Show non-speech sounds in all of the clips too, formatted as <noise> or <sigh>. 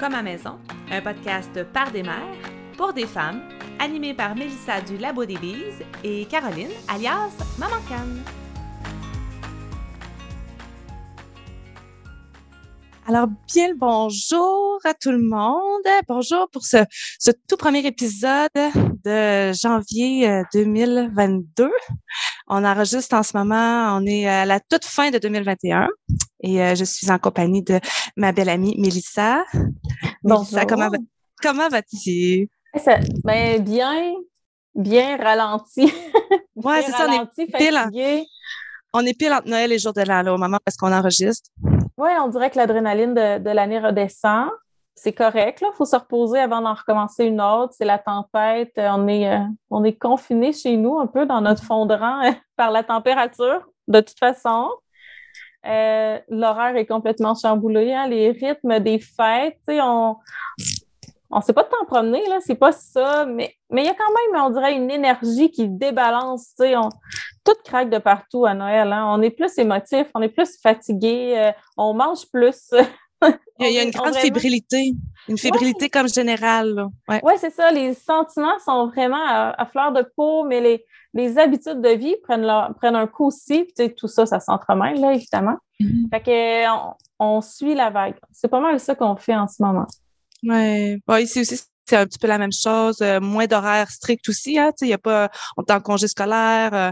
Comme à maison, un podcast par des mères, pour des femmes, animé par Mélissa du Labo des et Caroline, alias Maman Canne. Alors, bien le bonjour à tout le monde. Bonjour pour ce tout premier épisode de janvier 2022. Euh, on enregistre en ce moment, on est à la toute fin de 2021 et euh, je suis en compagnie de ma belle amie Mélissa. Bonjour. comment, va, comment vas-tu? Ben, bien, bien ralenti. Ouais, c'est ça, on est, pile, on est pile entre Noël et jour de l'an, au moment parce qu'on enregistre. Oui, on dirait que l'adrénaline de, l'année redescend. C'est correct, Il faut se reposer avant d'en recommencer une autre. C'est la tempête. On est, euh, on est confiné chez nous un peu dans notre fond de rang <laughs> par la température, de toute façon. Euh, l'horaire est complètement chamboulé. Hein. Les rythmes des fêtes, on on sait pas de temps promener, là, c'est pas ça, mais il y a quand même, on dirait, une énergie qui débalance, sais, tout craque de partout à Noël, hein. on est plus émotif, on est plus fatigué, euh, on mange plus. <laughs> il, y a, une grande fébrilité, une fébrilité comme générale. Oui, ouais, c'est ça, les sentiments sont vraiment à, fleur de peau, mais les, les habitudes de vie prennent, prennent un coup aussi, tu sais, tout ça, ça s'entremêle, là, évidemment. Mm-hmm. Fait que, on, on suit la vague. C'est pas mal ça qu'on fait en ce moment. Oui, ouais, ici aussi, c'est un petit peu la même chose. Euh, moins d'horaires stricts aussi. Hein, il y a pas, on est en congé scolaire. Euh,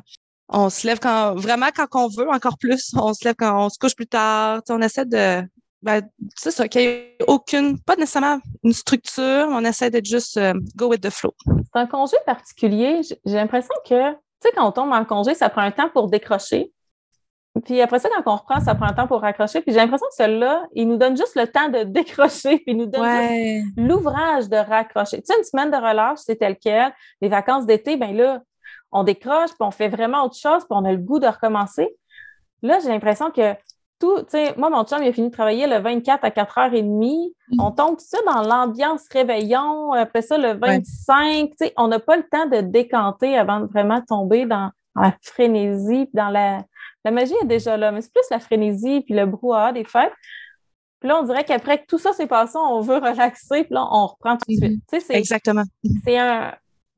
on se lève quand vraiment quand on veut, encore plus. On se lève quand on se couche plus tard. On essaie de. Ben, c'est ça, qu'il n'y ait aucune, pas nécessairement une structure, on essaie d'être juste euh, go with the flow. C'est un congé particulier. J'ai l'impression que, tu sais, quand on tombe en congé, ça prend un temps pour décrocher. Puis après ça, quand on reprend, ça prend un temps pour raccrocher. Puis j'ai l'impression que celui-là, il nous donne juste le temps de <laughs> décrocher, puis il nous donne l'ouvrage de raccrocher. Tu sais, une semaine de relâche, c'est tel quel. Les vacances d'été, ben là, on décroche, puis on fait vraiment autre chose, puis on a le goût de recommencer. Là, j'ai l'impression que tout, tu sais, moi, mon chum, il a fini de travailler le 24 à 4h30. Mm. On tombe tout ça dans l'ambiance réveillon. Après ça, le 25, tu sais, on n'a pas le temps de décanter avant de vraiment tomber dans la frénésie, dans la, la magie est déjà là, mais c'est plus la frénésie puis le brouhaha des fêtes. Puis là, on dirait qu'après que tout ça s'est passé, on veut relaxer, puis là, on reprend tout de suite. Mhm. Exactement. C'est un,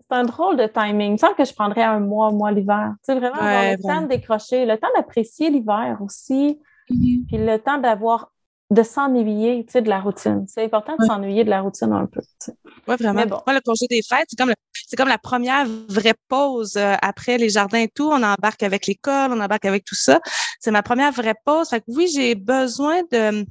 un drôle de timing. Il me semble que je prendrais un mois, moi, l'hiver. Tu sais, vraiment avoir le temps de décrocher, le temps d'apprécier l'hiver aussi, mhm. Puis le temps d'avoir de s'ennuyer, tu sais, de la routine. C'est important de s'ennuyer de la routine un peu. Oui, vraiment. Bon. Moi, le congé des fêtes, c'est comme, comme la première vraie pause euh, après les jardins et tout. On embarque avec l'école, on embarque avec tout ça. C'est ma première vraie pause. Fait que oui, j'ai besoin de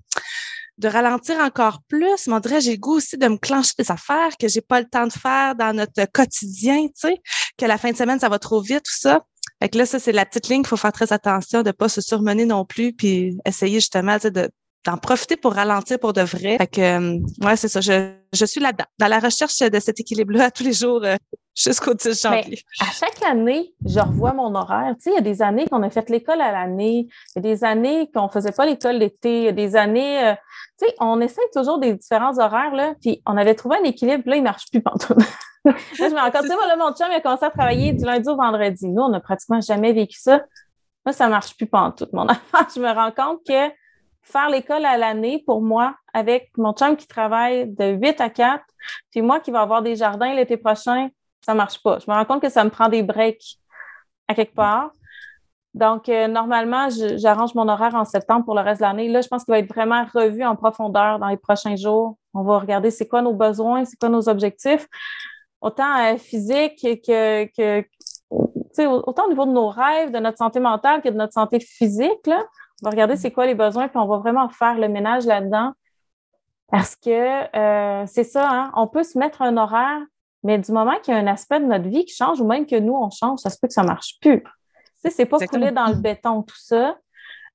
de ralentir encore plus, mais on dirait j'ai le goût aussi de me clencher des affaires que j'ai pas le temps de faire dans notre quotidien, tu sais, que la fin de semaine, ça va trop vite, tout ça. Fait que là, ça, c'est la petite ligne qu'il faut faire très attention de pas se surmener non plus, puis essayer justement de d'en profiter pour ralentir pour de vrai. Fait que, euh, ouais, c'est ça. Je, je suis là-dedans, dans la recherche de cet équilibre-là tous les jours euh, <laughs> jusqu'au 10 janvier. à chaque année, je revois mon horaire. Tu sais, il y a des années qu'on a fait l'école à l'année, il y a des années qu'on faisait pas l'école l'été, il y a des années, euh, tu sais, on essaie toujours des différents horaires, là, puis on avait trouvé un équilibre, là, il marche plus partout. <laughs> là, je me rends <laughs> compte, tu sais, là, mon chum, il a commencé à travailler du lundi au vendredi. Nous, on n'a pratiquement jamais vécu ça. Moi, ça marche plus tout mon <laughs> affaire. Je me rends compte que faire l'école à l'année pour moi avec mon chum qui travaille de 8 à 4, puis moi qui vais avoir des jardins l'été prochain, ça marche pas. Je me rends compte que ça me prend des breaks à quelque part. Donc, euh, normalement, j'arrange mon horaire en septembre pour le reste de l'année. Là, je pense qu'il va être vraiment revu en profondeur dans les prochains jours. On va regarder c'est quoi nos besoins, c'est quoi nos objectifs, autant euh, physique que, que autant au niveau de nos rêves, de notre santé mentale que de notre santé physique. Là. On va regarder c'est quoi les besoins, puis on va vraiment faire le ménage là-dedans. Parce que euh, c'est ça, hein, on peut se mettre un horaire, mais du moment qu'il y a un aspect de notre vie qui change, ou même que nous, on change, ça se peut que ça ne marche plus. Tu sais, c'est pas coulé dans le béton, tout ça.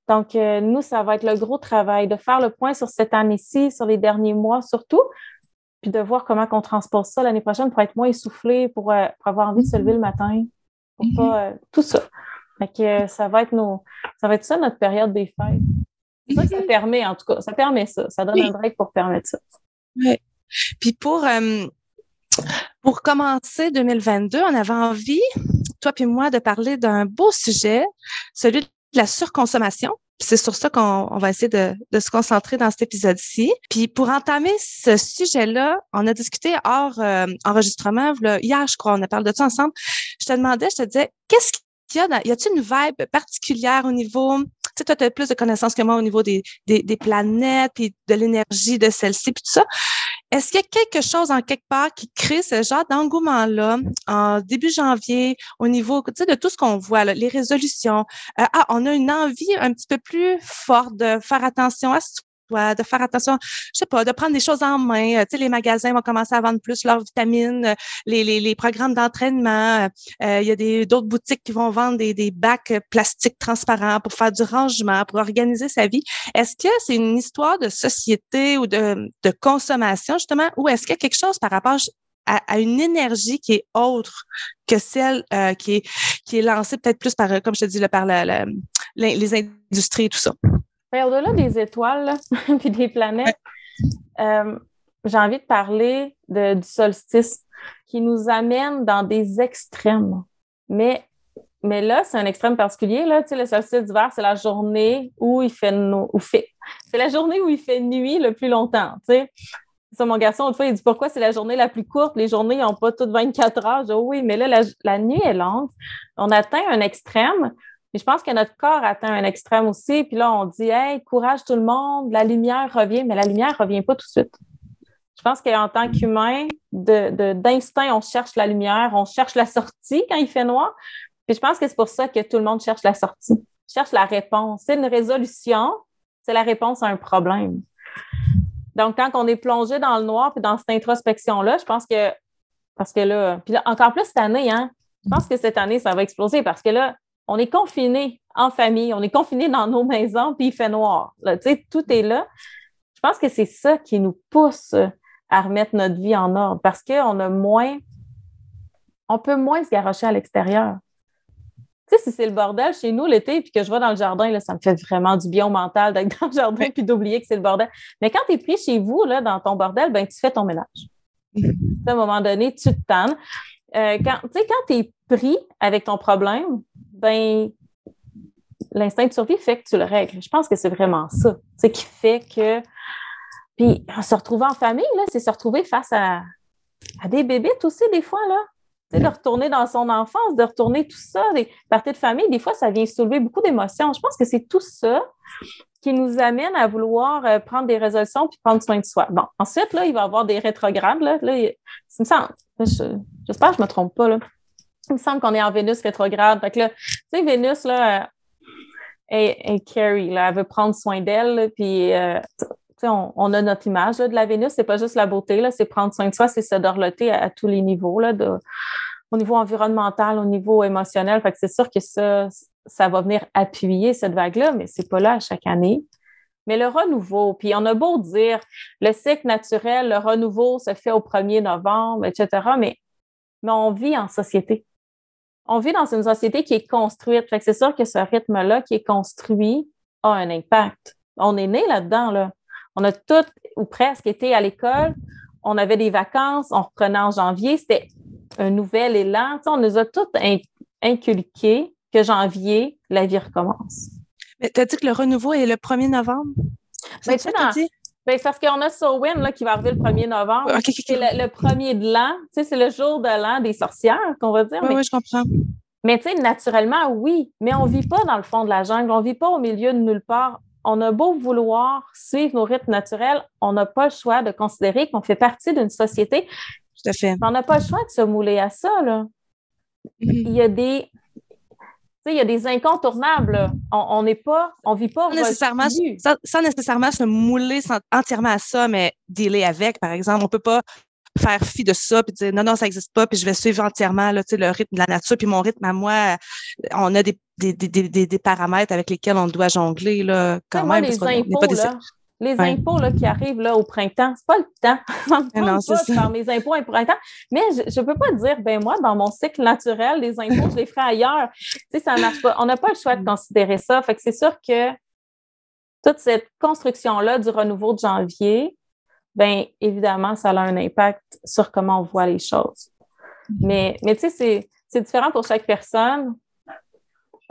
Donc, euh, nous, ça va être le gros travail de faire le point sur cette année-ci, sur les derniers mois surtout, puis de voir comment on transpose ça l'année prochaine pour être moins essoufflé, pour, euh, pour, avoir envie de se lever le matin, pour mm-hmm. pas tout ça. Fait que euh, ça va être nos, ça va être ça notre période des fêtes. Ça, ça permet, en tout cas, ça permet ça. Ça donne un break pour permettre ça. Oui. Puis pour, euh, pour commencer 2022, on avait envie, toi puis moi, de parler d'un beau sujet, celui de la surconsommation. C'est sur ça qu'on va essayer de, se concentrer dans cet épisode-ci. Puis pour entamer ce sujet-là, on a discuté hors euh, enregistrement hier, je crois, on a parlé de ça ensemble. Je te demandais, je te disais, qu'est-ce qu'il y a dans, y a-t-il une vibe particulière au niveau sais, toi, tu as plus de connaissances que moi au niveau des, des, des planètes, puis de l'énergie de celle-ci, puis tout ça. Est-ce qu'il y a quelque chose en quelque part qui crée ce genre d'engouement-là en début janvier au niveau de tout ce qu'on voit, là, les résolutions? Euh, ah, on a une envie un petit peu plus forte de faire attention à de faire attention, je sais pas, de prendre des choses en main. Euh, tu sais, les magasins vont commencer à vendre plus leurs vitamines, euh, les, les, les programmes d'entraînement. Euh, il y a des d'autres boutiques qui vont vendre des, des bacs plastiques transparents pour faire du rangement, pour organiser sa vie. Est-ce que c'est une histoire de société ou de, de consommation, justement, ou est-ce qu'il y a quelque chose par rapport à, à, une énergie qui est autre que celle qui, est, qui est lancée peut-être plus par, comme je te dis, là, par la, les industries et tout ça? Au-delà des étoiles <laughs> puis des planètes, euh, j'ai envie de parler du solstice qui nous amène dans des extrêmes. Mais, mais là, c'est un extrême particulier. Là. Tu sais, le solstice d'hiver, c'est la journée où il fait, fait c'est la journée où il fait nuit le plus longtemps. Tu sais. Ça, mon garçon, une fois, il dit pourquoi c'est la journée la plus courte? Les journées n'ont pas toutes 24 heures. Je dis, oui, mais là, la, la nuit est longue. On atteint un extrême je pense que notre corps atteint un extrême aussi. Puis là, on dit, hey, courage tout le monde, la lumière revient, mais la lumière ne revient pas tout de suite. Je pense qu'en tant qu'humain, d'instinct, de, on cherche la lumière, on cherche la sortie quand il fait noir. Puis je pense que c'est pour ça que tout le monde cherche la sortie, cherche la réponse. C'est une résolution, c'est la réponse à un problème. Donc, quand on est plongé dans le noir puis dans cette introspection-là, je pense que, parce que là, puis là, encore plus cette année, hein, je pense que cette année, ça va exploser parce que là, on est confiné en famille, on est confiné dans nos maisons, puis il fait noir. Là, tout est là. Je pense que c'est ça qui nous pousse à remettre notre vie en ordre parce qu'on a moins, on peut moins se garrocher à l'extérieur. Tu sais, si c'est le bordel chez nous l'été, puis que je vais dans le jardin, là, ça me fait vraiment du bien au mental d'être dans le jardin puis d'oublier que c'est le bordel. Mais quand tu es pris chez vous, là, dans ton bordel, ben, tu fais ton ménage. <laughs> à un moment donné, tu te tannes. Euh, quand tu es pris avec ton problème, ben, l'instinct de survie fait que tu le règles. Je pense que c'est vraiment ça. Ce qui fait que. Puis, se retrouver en famille, c'est se retrouver face à, des bébites aussi, des fois, là. de retourner dans son enfance, de retourner tout ça, des parties de famille, des fois, ça vient soulever beaucoup d'émotions. Je pense que c'est tout ça qui nous amène à vouloir euh, prendre des résolutions puis prendre soin de soi. Bon, ensuite, là, il va y avoir des rétrogrades. Là, là semble, j'espère que je ne me trompe pas, là. Il me semble qu'on est en Vénus rétrograde. Fait là, tu sais, Vénus, là, est, Carrie, là, elle veut prendre soin d'elle, puis euh, on, on, a notre image de la Vénus, c'est pas juste la beauté, là, c'est prendre soin de soi, c'est se dorloter à, tous les niveaux, là, au niveau environnemental, au niveau émotionnel. Fait c'est sûr que ça, ça va venir appuyer cette vague-là, mais c'est pas là à chaque année. Mais le renouveau, puis on a beau dire le cycle naturel, le renouveau se fait au 1er novembre, etc., mais, mais on vit en société on vit dans une société qui est construite. Fait que c'est sûr que ce rythme-là qui est construit a un impact. On est né là-dedans, là. On a tout ou presque été à l'école. On avait des vacances, on reprenait en janvier. C'était un nouvel élan. on nous a tout inculqué que janvier, la vie recommence. Mais tu as dit que le renouveau est le 1er novembre? Ben, tu ben, c'est parce qu'on a Sowin là, qui va arriver le 1er novembre. c'est le, premier de l'an. Tu sais, c'est le jour de l'an des sorcières, qu'on va dire. Oui, oui, je comprends. Mais tu sais, naturellement, oui. Mais on ne vit pas dans le fond de la jungle. On ne vit pas au milieu de nulle part. On a beau vouloir suivre nos rythmes naturels, on n'a pas le choix de considérer qu'on fait partie d'une société. Tout à fait. On n'a pas le choix de se mouler à ça. Là. Mm-hmm. Il y a des il y a des incontournables. On n'est pas, on vit pas nécessairement, sans, nécessairement se mouler entièrement à ça, mais dealer avec, par exemple. On peut pas faire fi de ça puis dire non, non, ça n'existe pas, puis je vais suivre entièrement là, le rythme de la nature, puis mon rythme à moi, on a des, des, des, des, paramètres avec lesquels on doit jongler là, quand même. les impôts, là, les impôts là, qui arrivent là, au printemps, c'est pas le temps. <laughs> Je ne pas de faire mes impôts au printemps. Mais je ne peux pas dire, ben moi, dans mon cycle naturel, les impôts, je les ferai ailleurs. Tu sais, ça marche pas. On n'a pas le choix de mm. considérer ça. Fait que c'est sûr que toute cette construction-là du renouveau de janvier, bien évidemment, ça a un impact sur comment on voit les choses. Mm. Mais, mais tu sais, c'est différent pour chaque personne.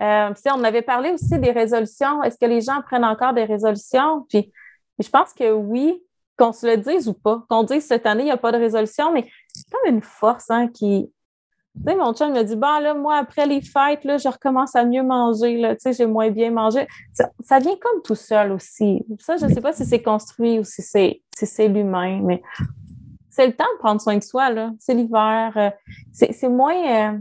Euh, on avait parlé aussi des résolutions. Est-ce que les gens prennent encore des résolutions? Puis, je pense que oui, qu'on se le dise ou pas, qu'on dise cette année, il n'y a pas de résolution, mais c'est comme une force hein, qui. Tu sais, mon chum me dit, bon, là, moi, après les fêtes, là, je recommence à mieux manger, là, tu sais, j'ai moins bien mangé. Ça, vient comme tout seul aussi. Ça, je ne sais pas si c'est construit ou si c'est si l'humain, mais c'est le temps de prendre soin de soi, là. C'est l'hiver. Euh, c'est moins. Euh,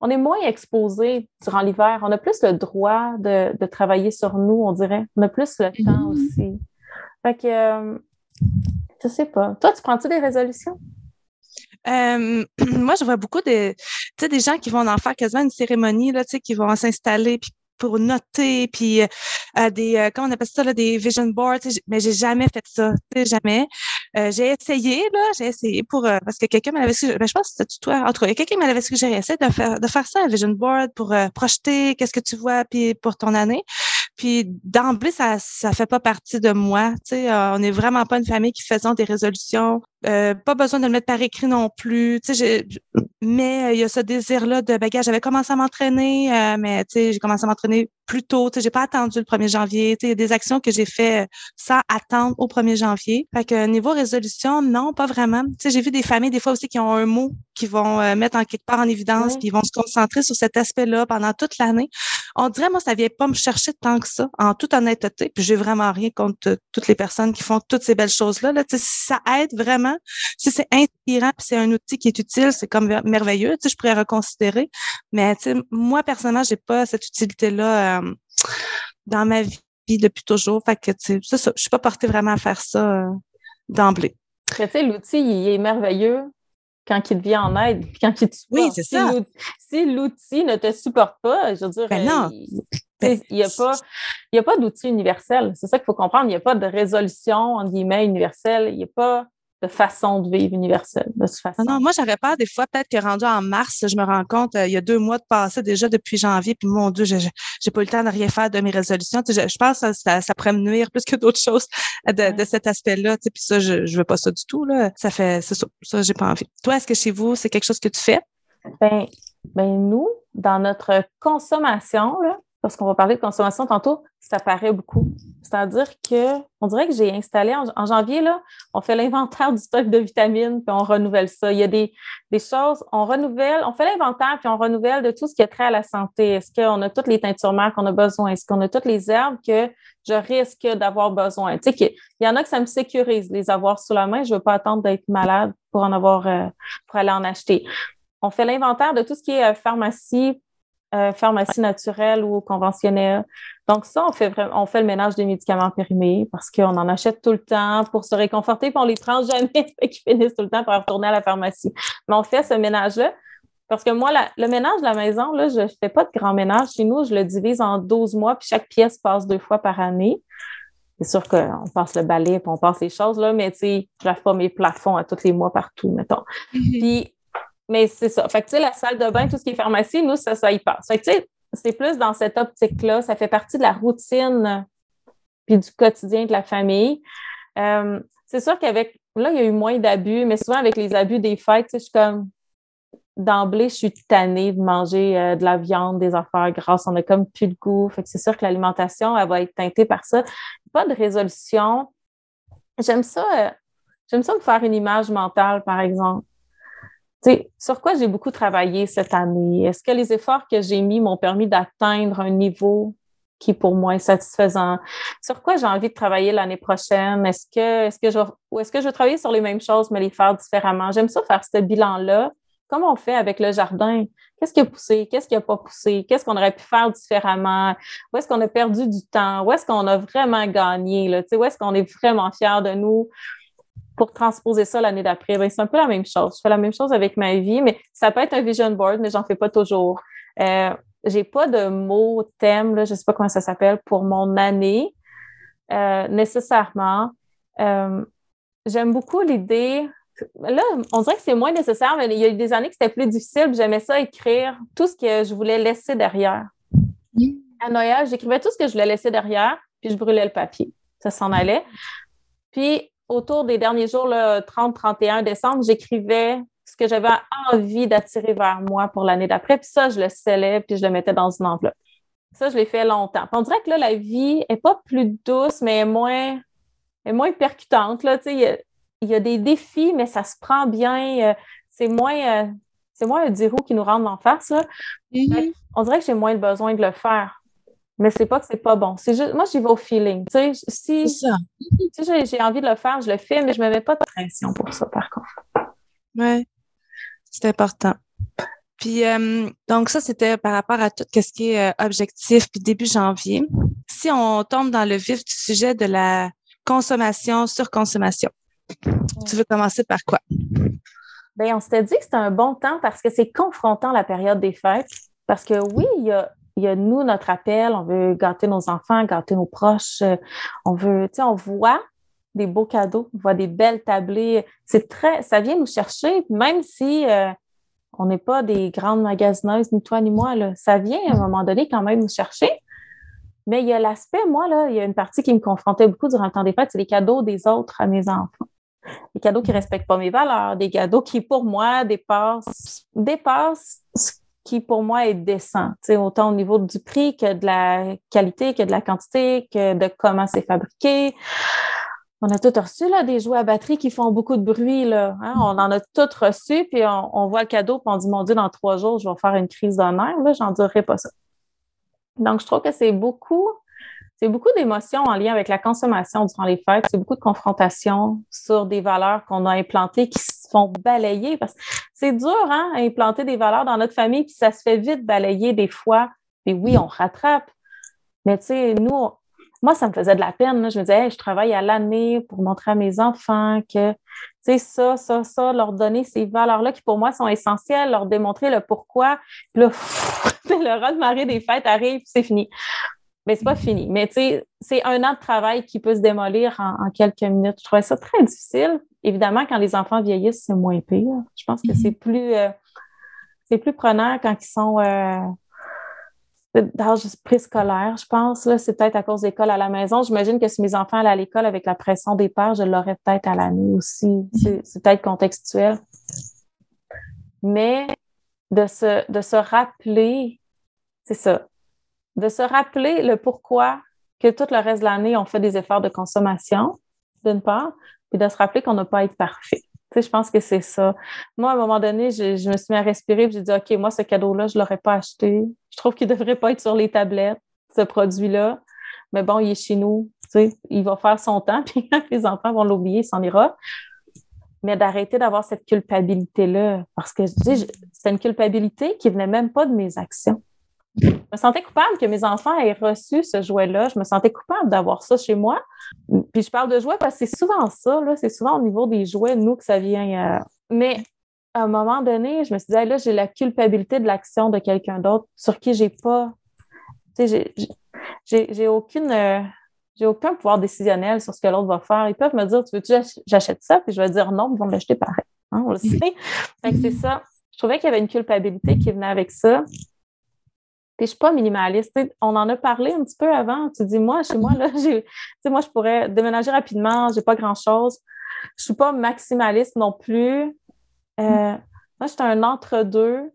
on est moins exposé durant l'hiver. On a plus le droit de, de, travailler sur nous, on dirait. On a plus le temps mm-hmm. aussi. Fait que, euh, je sais pas. Toi, tu prends-tu des résolutions? Euh, <clears throat> moi, je vois beaucoup de, des gens qui vont en faire quasiment une cérémonie, là, qui vont s'installer pour noter, puis euh, des, euh, comment on appelle ça, là, des vision boards, mais j'ai jamais fait ça, jamais. Euh, j'ai essayé, là, j'ai essayé pour, parce que quelqu'un m'avait suggéré, ben, je pense que c'était toi, en tout quelqu'un m'avait suggéré, essayer de faire, de faire ça, un vision board, pour projeter qu'est-ce que tu vois, puis pour ton année. Puis d'emblée, ça ça fait pas partie de moi. Tu sais, on n'est vraiment pas une famille qui faisons des résolutions. Pas besoin de le mettre par écrit non plus. Tu sais, mais il y a ce désir-là de bagage. J'avais commencé à m'entraîner, mais tu sais, j'ai commencé à m'entraîner plus tôt. Tu sais, j'ai pas attendu le 1er janvier. Tu sais, il y a des actions que j'ai fait sans attendre au 1er janvier. Fait que niveau résolution, non, pas vraiment. Tu sais, j'ai vu des familles des fois aussi qui ont un mot qui vont euh, mettre en quelque part en évidence, puis ils vont se concentrer sur cet aspect-là pendant toute l'année. On dirait, moi, ça vient pas me chercher tant que ça, en toute honnêteté. Puis j'ai vraiment rien contre toutes les personnes qui font toutes ces belles choses-là. Là. Ça aide vraiment, si c'est inspirant, c'est un outil qui est utile, c'est comme merveilleux. Tu sais, je pourrais reconsidérer. Mais tu sais, moi, personnellement, j'ai pas cette utilité-là euh, dans ma vie depuis toujours. Fait que, tu sais, ça, je suis pas portée vraiment à faire ça euh, d'emblée. Tu sais, l'outil, il est merveilleux quand il te vient en aide, quand il te supporte. Oui, c'est ça. Si l'outil ne te supporte pas, je veux dire, ben non. il n'y a pas, a pas d'outil universel. C'est ça qu'il faut comprendre. Il n'y a pas de résolution, en guillemets, universelle. Il n'y a pas de façon de vivre universelle, de toute façon. Non, moi, j'aurais peur des fois, peut-être que rendu en mars, je me rends compte, euh, il y a deux mois de passé déjà depuis janvier, puis mon Dieu, je n'ai pas eu le temps de rien faire de mes résolutions. je, pense que ça, ça, pourrait me nuire plus que d'autres choses de, cet aspect-là. Puis ça, je ne veux pas ça du tout. Là. Ça fait, c'est ça, ça j'ai pas envie. Toi, est-ce que chez vous, c'est quelque chose que tu fais? Ben, ben nous, dans notre consommation, là, parce qu'on va parler de consommation tantôt, ça paraît beaucoup. C'est-à-dire que on dirait que j'ai installé en, janvier, là, on fait l'inventaire <laughs> du stock de vitamines, puis on renouvelle ça. Il y a des, choses, on renouvelle, on fait l'inventaire, puis on renouvelle de tout ce qui est trait à la santé. Est-ce qu'on a toutes les teintures mères qu'on a besoin? Est-ce qu'on a toutes les herbes que je risque d'avoir besoin? Tu sais, il y en a que ça me sécurise les avoir sous la main. Je ne veux pas attendre d'être malade pour en avoir, euh, pour aller en acheter. On fait l'inventaire de tout ce qui est euh, pharmacie, euh, pharmacie naturelle ou conventionnelle. Donc, ça, on fait vraiment, on fait le ménage des médicaments périmés parce qu'on en achète tout le temps pour se réconforter, puis on les prend jamais, <laughs> et qu'ils finissent tout le temps pour retourner à la pharmacie. Mais on fait ce ménage-là. Parce que moi, le ménage de la maison, là, je ne fais pas de grand ménage. Chez nous, je le divise en 12 mois, puis chaque pièce passe deux fois par année. C'est sûr qu'on passe le balai, puis on passe les choses, là, mais tu sais, je lave pas mes plafonds à tous les mois partout, mettons. Mm-hmm. Puis mais c'est ça. Fait que, tu sais, la salle de bain, tout ce qui est pharmacie, nous, ça, ça y passe. Fait que, tu sais, c'est plus dans cette optique-là. Ça fait partie de la routine puis du quotidien de la famille. Euh, c'est sûr qu'avec, là, il y a eu moins d'abus, mais souvent avec les abus des fêtes, je suis comme, d'emblée, je suis tannée de manger euh, de la viande, des affaires grasses. On a comme plus de goût. Fait que c'est sûr que l'alimentation, elle va être teintée par ça. Pas de résolution. J'aime ça, euh, j'aime ça me faire une image mentale, par exemple sur quoi j'ai beaucoup travaillé cette année? Est-ce que les efforts que j'ai mis m'ont permis d'atteindre un niveau qui pour moi est satisfaisant? Sur quoi j'ai envie de travailler l'année prochaine? Est-ce que, est-ce que je, ou est-ce que je veux travailler sur les mêmes choses, mais les faire différemment? J'aime ça faire ce bilan-là. Comment on fait avec le jardin? Qu'est-ce qui a poussé? Qu'est-ce qui n'a pas poussé? Qu'est-ce qu'on aurait pu faire différemment? Où est-ce qu'on a perdu du temps? Où est-ce qu'on a vraiment gagné? Là? Où est-ce qu'on est vraiment fier de nous? Pour transposer ça l'année d'après, ben, c'est un peu la même chose. Je fais la même chose avec ma vie, mais ça peut être un vision board, mais j'en fais pas toujours. Euh, j'ai pas de mot thème, là, je sais pas comment ça s'appelle, pour mon année euh, nécessairement. Euh, j'aime beaucoup l'idée. Là, on dirait que c'est moins nécessaire, mais il y a eu des années que c'était plus difficile. J'aimais ça écrire tout ce que je voulais laisser derrière. À Noël, j'écrivais tout ce que je voulais laisser derrière, puis je brûlais le papier. Ça s'en allait. Puis autour des derniers jours, le 30-31 décembre, j'écrivais ce que j'avais envie d'attirer vers moi pour l'année d'après. Puis ça, je le scellais, puis je le mettais dans une enveloppe. Ça, je l'ai fait longtemps. on dirait que là, la vie n'est pas plus douce, mais moins, est moins percutante. Là. Il, y a, il y a des défis, mais ça se prend bien. Euh, c'est moins, euh, c'est moins un dirou qui nous rentre en face. Là. Mm-hmm. On dirait que j'ai moins besoin de le faire. Mais c'est pas que c'est pas bon. C'est juste, moi, j'y vais au feeling. Tu sais, si, si j'ai envie de le faire, je le fais, mais je me mets pas de pression pour ça, par contre. Oui, c'est important. Puis, euh, donc, ça, c'était par rapport à tout ce qui est euh, objectif, puis début janvier. Si on tombe dans le vif du sujet de la consommation, surconsommation, tu veux commencer par quoi? Bien, on s'était dit que c'était un bon temps parce que c'est confrontant la période des fêtes. Parce que oui, il y a, il y a nous, notre appel, on veut gâter nos enfants, gâter nos proches. Euh, on veut, tu sais, on voit des beaux cadeaux, on voit des belles tablées. C'est très, ça vient nous chercher, même si euh, on n'est pas des grandes magasineuses, ni toi ni moi, là, ça vient à un moment donné quand même nous chercher. Mais il y a l'aspect, moi, là, il y a une partie qui me confrontait beaucoup durant le temps des fêtes, c'est les cadeaux des autres à mes enfants. Des cadeaux qui ne respectent pas mes valeurs, des cadeaux qui, pour moi, dépassent, dépassent qui, pour moi, est décent, autant au niveau du prix que de la qualité, que de la quantité, que de comment c'est fabriqué. On a tout reçu là, des jouets à batterie qui font beaucoup de bruit. Là, hein? On en a tout reçu, puis on, voit le cadeau, puis on dit Mon Dieu, dans trois jours, je vais faire une crise d'honneur. J'en dirai pas ça. Donc, je trouve que c'est beaucoup, c'est beaucoup d'émotions en lien avec la consommation durant les fêtes. C'est beaucoup de confrontations sur des valeurs qu'on a implantées qui font balayer. Parce que c'est dur, hein, implanter des valeurs dans notre famille, puis ça se fait vite balayer des fois. Et oui, on rattrape. Mais tu sais, nous, moi, ça me faisait de la peine. Je me disais, je travaille à l'année pour montrer à mes enfants que, tu sais, ça, ça, ça, leur donner ces valeurs-là qui, pour moi, sont essentielles, leur démontrer le pourquoi. Puis là, <laughs> le raz de marée des fêtes arrive, c'est fini. Mais c'est pas fini. Mais tu sais, c'est un an de travail qui peut se démolir en, quelques minutes. Je trouvais ça très difficile. Évidemment, quand les enfants vieillissent, c'est moins pire. Je pense que c'est plus, euh, c'est plus prenant quand ils sont euh, d'âge préscolaire, je pense. Là, c'est peut-être à cause d'école à la maison. J'imagine que si mes enfants allaient à l'école avec la pression des pères, je l'aurais peut-être à l'année aussi. C'est peut-être contextuel. Mais de se, de se rappeler, c'est ça, de se rappeler le pourquoi que tout le reste de l'année, on fait des efforts de consommation, d'une part, puis de se rappeler qu'on n'a pas à être parfait je pense que c'est ça. Moi, à un moment donné, je, me suis mis à respirer et j'ai dit, OK, moi, ce cadeau-là, je ne l'aurais pas acheté. Je trouve qu'il ne devrait pas être sur les tablettes, ce produit-là. Mais bon, il est chez nous. il va faire son temps, <laughs> puis les enfants vont l'oublier, il s'en ira. Mais d'arrêter d'avoir cette culpabilité-là. Parce que c'est une culpabilité qui ne venait même pas de mes actions. Je me sentais coupable que mes enfants aient reçu ce jouet-là. Je me sentais coupable d'avoir ça chez moi. Puis je parle de jouets parce que c'est souvent ça, c'est souvent au niveau des jouets, nous, que ça vient. Euh, mais à un moment donné, je me suis dit, là, j'ai la culpabilité de l'action de quelqu'un d'autre sur qui j'ai pas. Tu sais, j'ai aucune. Euh, j'ai aucun pouvoir décisionnel sur ce que l'autre va faire. Ils peuvent me dire, tu veux-tu j'achète ça? Puis je vais dire non, ils vont l'acheter pareil. Hein, on le fait que c'est ça. Je trouvais qu'il y avait une culpabilité qui venait avec ça. Puis je suis pas minimaliste. on en a parlé un petit peu avant. Tu dis, moi, chez moi, là, <laughs> j'ai, moi, je pourrais déménager rapidement, j'ai pas grand-chose. Je suis pas maximaliste non plus. Euh, moi, je suis un entre-deux.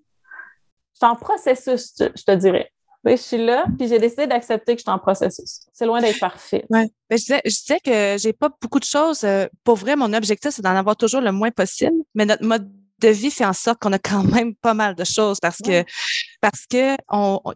Je suis en processus, je te dirais. je suis là, puis j'ai décidé d'accepter que je suis en processus. C'est loin d'être parfait. Ouais. je, disais, je disais que j'ai pas beaucoup de choses. Euh, pour vrai, mon objectif, c'est d'en avoir toujours le moins possible. Mais notre mode de vie fait en sorte qu'on a quand même pas mal de choses parce que parce que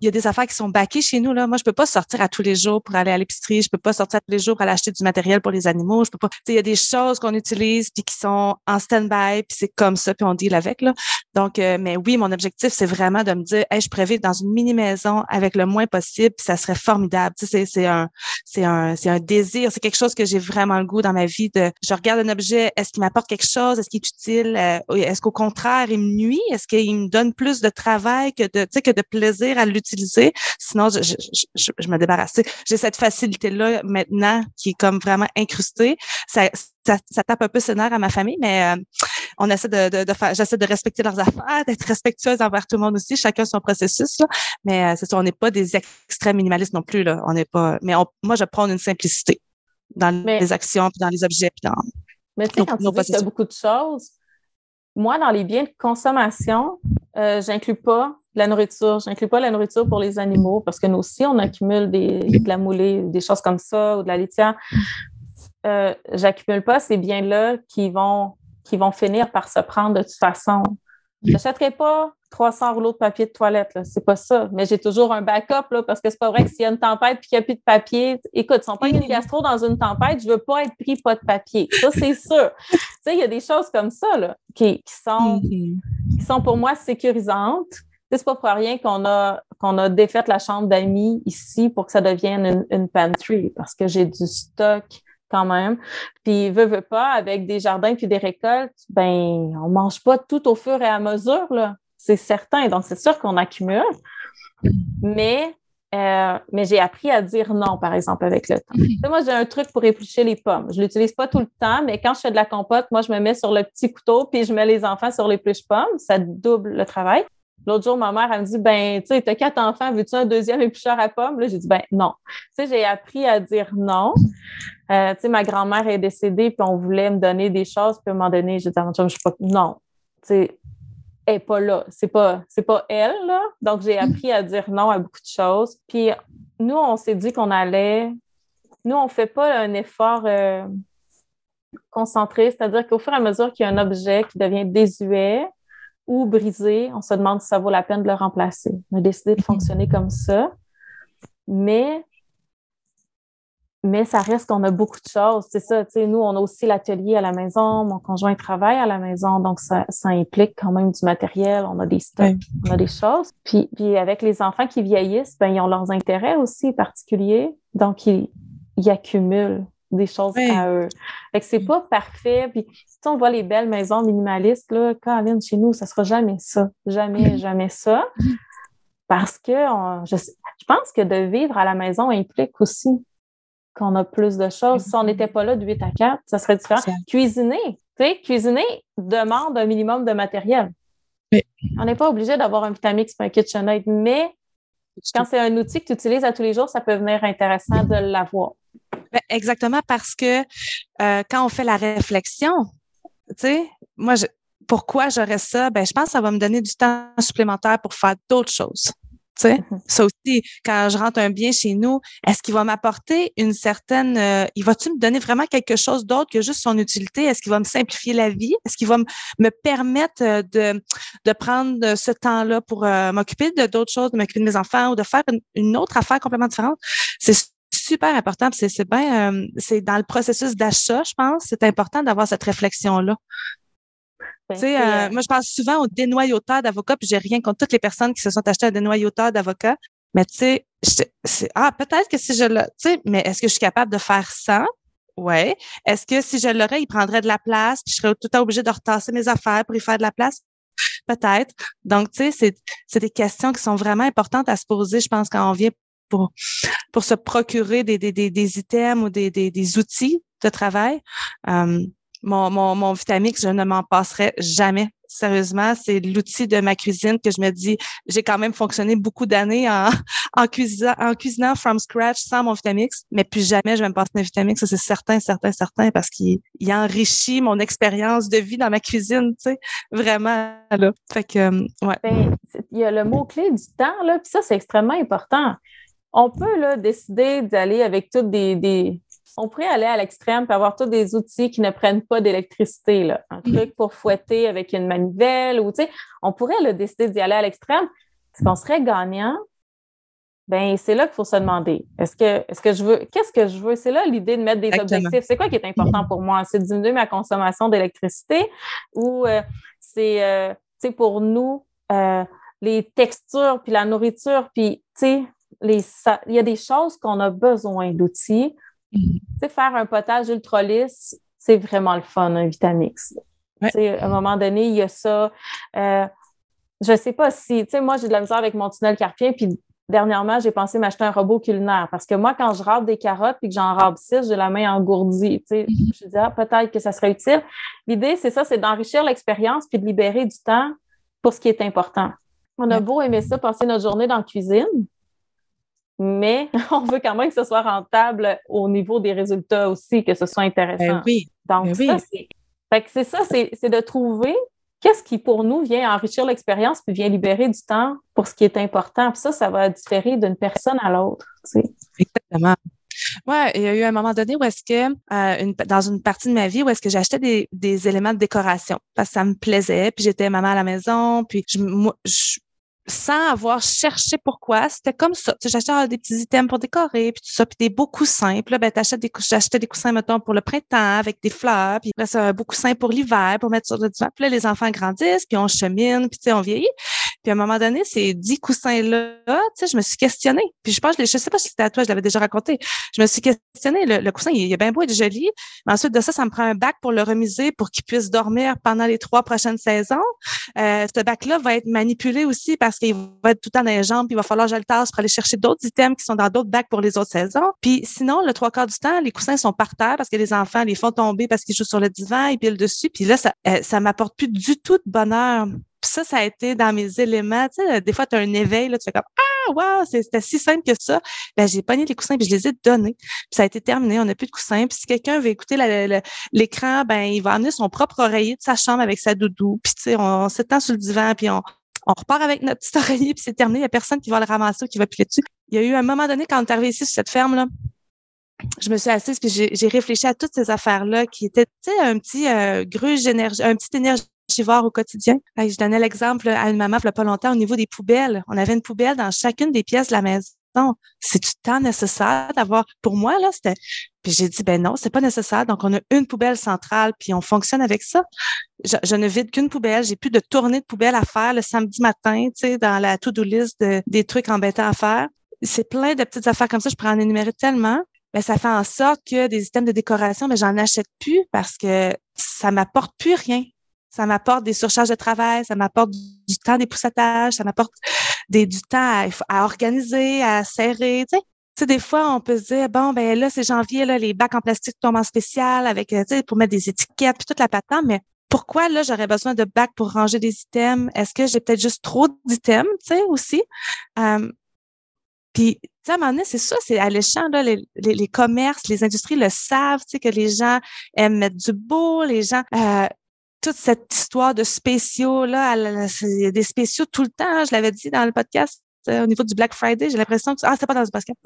il y a des affaires qui sont baquées chez nous là. Moi, je peux pas sortir à tous les jours pour aller à l'épicerie. Je peux pas sortir tous les jours pour aller acheter du matériel pour les animaux. Je peux pas. Il y a des choses qu'on utilise puis qui sont en stand-by puis c'est comme ça puis on deal avec là. Donc, euh, mais oui, mon objectif c'est vraiment de me dire, hey, je pourrais vivre dans une mini maison avec le moins possible puis ça serait formidable. Sais, c'est un c'est un c'est un désir. C'est quelque chose que j'ai vraiment le goût dans ma vie de. Je regarde un objet, est-ce qu'il m'apporte quelque chose, est-ce qu'il est utile, euh, est-ce au contraire, il me nuit? Est-ce qu'il me donne plus de travail que de, que de plaisir à l'utiliser? Sinon, je, je, je, me débarrasse. J'ai cette facilité-là maintenant qui est comme vraiment incrustée. Ça, ça, ça, tape un peu ses nerfs à ma famille, mais euh, on essaie de, de, de faire, j'essaie de respecter leurs affaires, d'être respectueuse envers tout le monde aussi, chacun son processus. Là. Mais euh, c'est ça, on n'est pas des extrêmes minimalistes non plus. Là. On n'est pas. Mais moi, je prends une simplicité dans les actions, puis dans les objets, puis dans. Mais tu sais, quand tu dis que as beaucoup de choses, moi, dans les biens de consommation, euh, j'inclus pas la nourriture. J'inclus pas la nourriture pour les animaux parce que nous aussi, on accumule des, de la moulée, des choses comme ça ou de la laitière. Euh, j'accumule pas ces biens-là qui vont, qui vont finir par se prendre de toute façon. Je n'achèterai pas 300 rouleaux de papier de toilette, c'est pas ça. Mais j'ai toujours un backup là, parce que c'est pas vrai que s'il y a une tempête et qu'il n'y a plus de papier, écoute, si on pas une gastro dans une tempête, je veux pas être pris pas de papier. Ça, c'est sûr. <laughs> tu sais, il y a des choses comme ça là, qui, sont, qui sont pour moi sécurisantes. C'est pas pour rien qu'on a, défait la chambre d'amis ici pour que ça devienne une, pantry parce que j'ai du stock quand même. Puis, veut, veut pas, avec des jardins puis des récoltes, ben, on mange pas tout au fur et à mesure, là. C'est certain. Donc, c'est sûr qu'on accumule. Mais, euh, j'ai appris à dire non, par exemple, avec le temps. moi, j'ai un truc pour éplucher les pommes. Je l'utilise pas tout le temps, mais quand je fais de la compote, moi, je me mets sur le petit couteau puis je mets les enfants sur les l'épluche pommes. Ça double le travail. L'autre jour, ma mère, elle me dit, ben, tu sais, t'as quatre enfants, veux-tu un deuxième éplucheur à pommes? Là, j'ai dit, ben, non. Tu sais, j'ai appris à dire non. Euh, tu sais, ma grand-mère est décédée, puis on voulait me donner des choses, puis à un moment donné, j'ai dit pas, non. Tu sais, elle n'est pas là. C'est pas, c'est pas elle, là. Donc, j'ai appris à dire non à beaucoup de choses. Puis, nous, on s'est dit qu'on allait. Nous, on fait pas un effort euh, concentré, c'est-à-dire qu'au fur et à mesure qu'il y a un objet qui devient désuet, ou brisé, on se demande si ça vaut la peine de le remplacer. On a décidé de fonctionner comme ça. Mais, mais ça reste qu'on a beaucoup de choses. C'est ça, tu sais, nous, on a aussi l'atelier à la maison, mon conjoint travaille à la maison, donc ça, ça implique quand même du matériel, on a des stocks, on a des choses. Puis, puis avec les enfants qui vieillissent, ben, ils ont leurs intérêts aussi particuliers, donc ils, ils accumulent des choses à eux. Fait que c'est pas parfait. Puis, si on voit les belles maisons minimalistes, là, Caroline, chez nous, ça sera jamais ça. Jamais, jamais ça. Parce que je, je, pense que de vivre à la maison implique aussi qu'on a plus de choses. Si on n'était pas là de 8 à 4, ça serait différent. Cuisiner, tu sais, cuisiner demande un minimum de matériel. On n'est pas obligé d'avoir un Vitamix un KitchenAid, mais quand c'est un outil que tu utilises à tous les jours, ça peut venir intéressant de l'avoir. Ben, exactement parce que euh, quand on fait la réflexion, tu sais, moi, je, pourquoi j'aurais ça? Ben, je pense que ça va me donner du temps supplémentaire pour faire d'autres choses. Tu sais, mm-hmm. ça aussi, quand je rentre un bien chez nous, est-ce qu'il va m'apporter une certaine, euh, il va-tu me donner vraiment quelque chose d'autre que juste son utilité? Est-ce qu'il va me simplifier la vie? Est-ce qu'il va me permettre euh, de, de prendre ce temps-là pour m'occuper de d'autres choses, de m'occuper de mes enfants ou de faire une, une autre affaire complètement différente? C'est super important. C'est bien, euh, c'est dans le processus d'achat, je pense, c'est important d'avoir cette réflexion-là. Ben, tu sais, euh, euh, moi, je pense souvent au dénoyauteur d'avocats, puis j'ai rien contre toutes les personnes qui se sont achetées un dénoyauteur d'avocat. Mais tu sais, ah, peut-être que si je le, tu sais, mais est-ce que je suis capable de faire ça? Ouais. Est-ce que si je l'aurais, il prendrait de la place, puis je serais tout le temps obligée de retasser mes affaires pour y faire de la place? Peut-être. Donc, tu sais, c'est des questions qui sont vraiment importantes à se poser, je pense, quand on vient pour, se procurer des, des, des, items ou des, des, des outils de travail. Euh, mon, mon, mon Vitamix, je ne m'en passerai jamais. Sérieusement, c'est l'outil de ma cuisine que je me dis, j'ai quand même fonctionné beaucoup d'années en, <laughs> en, cuisinant, en cuisinant from scratch sans mon Vitamix, mais plus jamais je vais me passer un Vitamix, ça c'est certain, certain, certain, parce qu'il il enrichit mon expérience de vie dans ma cuisine, tu sais, vraiment, là. Fait que, euh, ouais. Ben, il y a le mot-clé du temps, là, puis ça, c'est extrêmement important on peut là, décider d'aller avec toutes des, On pourrait aller à l'extrême et avoir tous des outils qui ne prennent pas d'électricité. Un mm. truc pour fouetter avec une manivelle ou, tu sais, on pourrait là, décider d'y aller à l'extrême. Est-ce qu'on serait gagnant? Ben, c'est là qu'il faut se demander. Est-ce que, est-ce que je veux, qu'est-ce que je veux? C'est là l'idée de mettre des objectifs. C'est quoi qui est important pour moi? C'est diminuer ma consommation d'électricité ou euh, c'est, euh, pour nous, euh, les textures puis la nourriture puis, tu sais, il y a des choses qu'on a besoin d'outils. Mm-hmm. Faire un potage ultra lisse, c'est vraiment le fun, un Vitamix. À un moment donné, il y a ça. Euh, je ne sais pas si, tu sais, moi, j'ai de la misère avec mon tunnel carpien, puis dernièrement, j'ai pensé m'acheter un robot culinaire parce que moi, quand je râpe des carottes puis que j'en râpe six, j'ai la main engourdie. Tu sais. Mm-hmm. Je me dis, ah, peut-être que ça serait utile. L'idée, c'est ça, c'est d'enrichir l'expérience puis de libérer du temps pour ce qui est important. On a beau aimer ça, passer notre journée dans la cuisine, mais <laughs> on veut quand même que ce soit rentable au niveau des résultats aussi, que ce soit intéressant. Ben oui. Donc, ben ça, c'est. c'est ça, c'est de trouver qu'est-ce qui, pour nous, vient enrichir l'expérience puis vient libérer du temps pour ce qui est important. Puis ça, ça va différer d'une personne à l'autre. Exactement. Ouais, il y a eu un moment donné où est-ce que, euh, dans une partie de ma vie, où est-ce que j'achetais des, des éléments de décoration parce que ça me plaisait, puis j'étais maman à la maison, puis je, moi, je, sans avoir cherché pourquoi. C'était comme ça. J'achetais des petits items pour décorer, puis tout ça, puis des beaux coussins. Puis là, ben, t'achètes des j'achetais des coussins, mettons, pour le printemps avec des fleurs, puis là, c'est un beau coussin pour l'hiver, pour mettre sur le divan. Puis là, les enfants grandissent, puis on chemine, puis tu sais, on vieillit. Puis à un moment donné, ces dix coussins-là, tu sais, je me suis questionnée. Puis je pense, je sais pas si c'était à toi, je l'avais déjà raconté. Je me suis questionnée. Le, coussin, il, est bien beau, il est joli. Mais ensuite de ça, ça me prend un bac pour le remiser pour qu'il puisse dormir pendant les trois prochaines saisons. Euh, ce bac-là va être manipulé aussi parce qu'il va être tout le temps dans les jambes, puis il va falloir que le tasse pour aller chercher d'autres items qui sont dans d'autres bacs pour les autres saisons. Puis sinon, le trois quarts du temps, les coussins sont par terre parce que les enfants les font tomber parce qu'ils jouent sur le divan, ils pilent dessus. Puis là, ça, euh, ça m'apporte plus du tout de bonheur. Puis ça, ça a été dans mes éléments. Tu sais, des fois, tu as un éveil, là, tu fais comme Ah, wow, c'était si simple que ça. Ben, j'ai pogné les coussins puis je les ai donnés. Puis ça a été terminé, on n'a plus de coussins. Puis si quelqu'un veut écouter l'écran, ben il va amener son propre oreiller de sa chambre avec sa doudou. Puis tu sais, on, s'étend sur le divan, puis on, on repart avec notre petit <laughs> oreiller, puis c'est terminé. Il n'y a personne qui va le ramasser ou qui va piler dessus. Il y a eu un moment donné, quand on est arrivé ici sur cette ferme-là, je me suis assise puis j'ai réfléchi à toutes ces affaires-là qui étaient, tu sais, un petit euh, gruge d'énergie, un petit énergie voir au quotidien. je donnais l'exemple à une maman il n'y a pas longtemps au niveau des poubelles. On avait une poubelle dans chacune des pièces de la maison. C'est du temps nécessaire d'avoir. Pour moi, là, c'était. Puis j'ai dit, ben non, c'est pas nécessaire. Donc, on a une poubelle centrale, puis on fonctionne avec ça. Je, ne vide qu'une poubelle. J'ai plus de tournée de poubelle à faire le samedi matin, tu sais, dans la to-do list des trucs embêtants à faire. C'est plein de petites affaires comme ça. Je pourrais en énumérer tellement. Mais ça fait en sorte que des items de décoration, mais j'en achète plus parce que ça m'apporte plus rien ça m'apporte des surcharges de travail, ça m'apporte du temps d'époussetage, ça m'apporte des, du temps à, organiser, à serrer, tu sais. Tu sais, des fois, on peut se dire, bon, ben là, c'est janvier, là, les bacs en plastique tombent en spécial avec, euh, tu sais, pour mettre des étiquettes, puis toute la patente, mais pourquoi, là, j'aurais besoin de bacs pour ranger des items? Est-ce que j'ai peut-être juste trop d'items, tu sais, aussi? Puis, tu sais, à un moment donné, c'est ça, c'est alléchant, là, les, les, commerces, les industries le savent, tu sais, que les gens aiment mettre du beau, les gens, euh, toute cette histoire de spéciaux, là, il y a des spéciaux tout le temps, hein, je l'avais dit dans le podcast. Euh, au niveau du Black Friday, j'ai l'impression que ah c'est pas dans le podcast.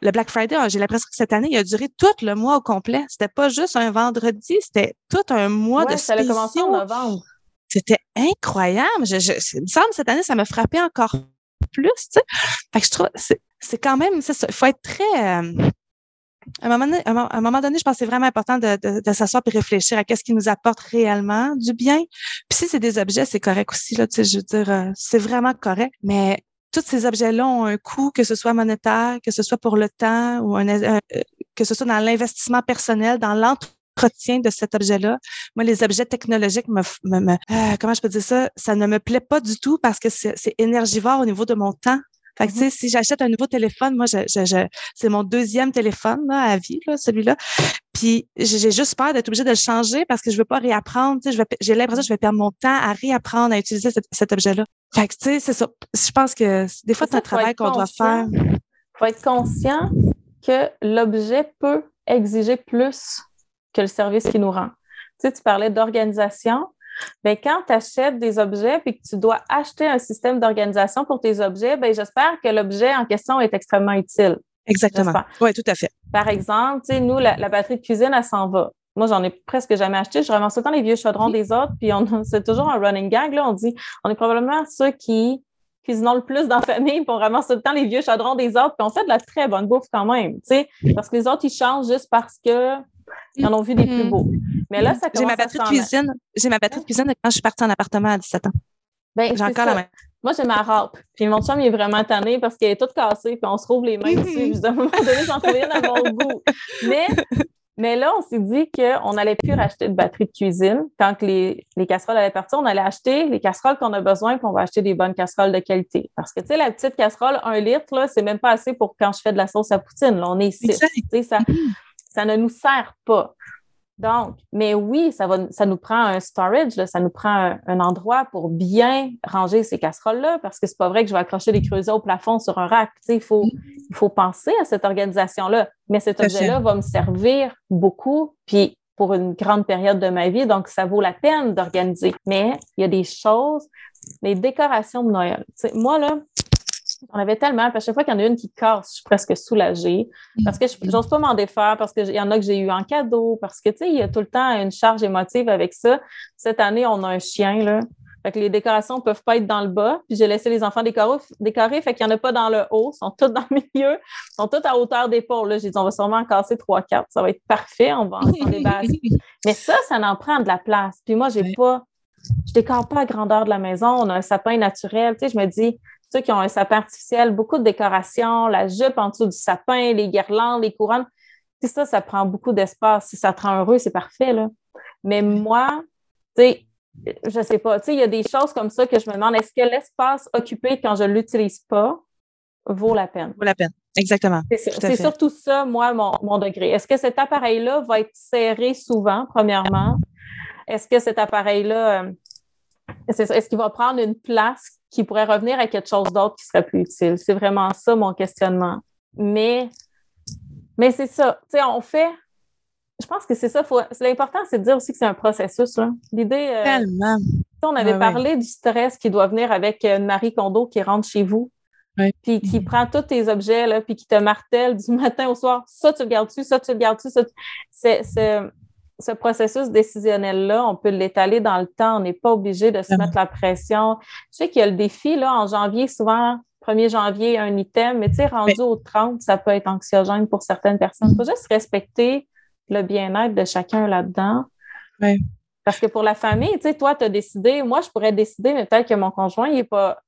Le Black Friday, ah, j'ai l'impression que cette année, il a duré tout le mois au complet. C'était pas juste un vendredi, c'était tout un mois de spéciaux. Ça a commencé en novembre. C'était incroyable. Je, je, il me semble cette année, ça m'a frappé encore plus. Tu sais. Fait que je trouve c'est quand même ça. Il faut être très euh, à un moment donné, je pense que c'est vraiment important de, s'asseoir et réfléchir à qu'est-ce qui nous apporte réellement du bien. Puis si c'est des objets, c'est correct aussi. Là, tu sais, je veux dire, euh, c'est vraiment correct. Mais tous ces objets-là ont un coût, que ce soit monétaire, que ce soit pour le temps ou euh, que ce soit dans l'investissement personnel, dans l'entretien de cet objet-là. Moi, les objets technologiques euh, comment je peux dire ça, ça ne me plaît pas du tout parce que c'est énergivore au niveau de mon temps. Fait que, tu sais, si j'achète un nouveau téléphone, moi, je, je, c'est mon deuxième téléphone là, à vie, là, celui-là. Puis j'ai juste peur d'être obligée de le changer parce que je veux pas réapprendre. J'ai l'impression que je vais perdre mon temps à réapprendre à utiliser cet, objet-là. Fait que, tu sais, c'est ça. Je pense que des fois, c'est un travail qu'on doit faire. Il faut être conscient que l'objet peut exiger plus que le service qui nous rend. Tu sais, tu parlais d'organisation. Bien, quand tu achètes des objets et que tu dois acheter un système d'organisation pour tes objets, bien, j'espère que l'objet en question est extrêmement utile. Exactement. Oui, tout à fait. Par exemple, tu sais, nous, la, batterie de cuisine, elle s'en va. Moi, j'en ai presque jamais acheté. Je ramasse temps les vieux chaudrons des autres, puis <laughs> c'est toujours un running gag. Là. On dit, on est probablement ceux qui cuisinons le plus dans la famille, puis on ramasse tout le temps les vieux chaudrons des autres, puis on fait de la très bonne bouffe quand même, tu sais, parce que les autres, ils changent juste parce que ils en ont vu des plus beaux. Mais là, ça J'ai ma batterie de cuisine. J'ai ma batterie de cuisine quand je suis partie en appartement à 17 ans. Ben, j'ai encore la main. Moi, j'ai ma râpe. Puis mon chum, il est vraiment tanné parce qu'elle est toute cassée, puis on se trouve les mains dessus. Mm-hmm. à un moment donné, j'en trouvais une à mon <laughs> goût. Mais, mais là, on s'est dit qu'on n'allait plus racheter de batterie de cuisine. Quand les, les casseroles allaient partir, on allait acheter les casseroles qu'on a besoin, puis on va acheter des bonnes casseroles de qualité. Parce que, tu sais, la petite casserole, un litre, là, c'est même pas assez pour quand je fais de la sauce à poutine. Là, on est six. Tu sais, ça, mm-hmm. Ça ne nous sert pas. Donc, mais oui, ça, va, ça nous prend un storage, ça nous prend un, endroit pour bien ranger ces casseroles-là, parce que c'est pas vrai que je vais accrocher des creusets au plafond sur un rack. il, faut, il faut penser à cette organisation-là. Mais cet objet-là va me servir beaucoup. Puis pour une grande période de ma vie, donc ça vaut la peine d'organiser. Mais il y a des choses, les décorations de Noël. moi, là, on avait tellement, à chaque fois qu'il y en a une qui casse, je suis presque soulagée parce que je n'ose pas m'en défaire, parce qu'il y en a que j'ai eu en cadeau, parce que, tu sais, il y a tout le temps une charge émotive avec ça. Cette année, on a un chien, là. Fait que les décorations ne peuvent pas être dans le bas. Puis j'ai laissé les enfants décorer, décorer fait qu'il n'y en a pas dans le haut. Ils sont tous dans le milieu. Ils sont tous à hauteur d'épaule. J'ai dit, on va sûrement en casser trois, quatre. Ça va être parfait. On va en débarrasser. <laughs> Mais ça, ça en prend de la place. Puis moi, j'ai pas, je décore pas à grandeur de la maison. On a un sapin naturel. Tu sais, je me dis, ceux qui ont un sapin artificiel, beaucoup de décorations, la jupe en dessous du sapin, les guirlandes, les couronnes. Tout ça, ça prend beaucoup d'espace. Si ça te rend heureux, c'est parfait, là. Mais moi, tu sais, je sais pas, tu sais, il y a des choses comme ça que je me demande, est-ce que l'espace occupé quand je ne l'utilise pas vaut la peine? Vaut la peine, exactement. C'est surtout ça, moi, mon, degré. Est-ce que cet appareil-là va être serré souvent, premièrement? Est-ce que cet appareil-là, euh, est-ce qu'il va prendre une place qui pourrait revenir à quelque chose d'autre qui serait plus utile? C'est vraiment ça mon questionnement. Mais, mais c'est ça, tu sais, on fait, je pense que c'est ça. L'important, c'est de dire aussi que c'est un processus. L'idée. Euh, Tellement. On avait parlé du stress qui doit venir avec euh, Marie Kondo qui rentre chez vous. Puis qui prend tous tes objets, là, puis qui te martèle du <laughs> matin au soir. Ça, tu le gardes-tu, ça, tu le gardes-tu. Ça, c'est, ce processus décisionnel-là, on peut l'étaler dans le temps. On n'est pas obligé de se mettre la pression. Je sais qu'il y a le défi, là, en janvier, souvent, 1er janvier, un item, mais tu sais, rendu au 30, ça peut être anxiogène pour certaines personnes. Il faut juste respecter le bien-être de chacun là-dedans. Parce que pour la famille, tu sais, toi, tu as décidé, moi, je pourrais décider, mais peut-être que mon conjoint, il n'est pas,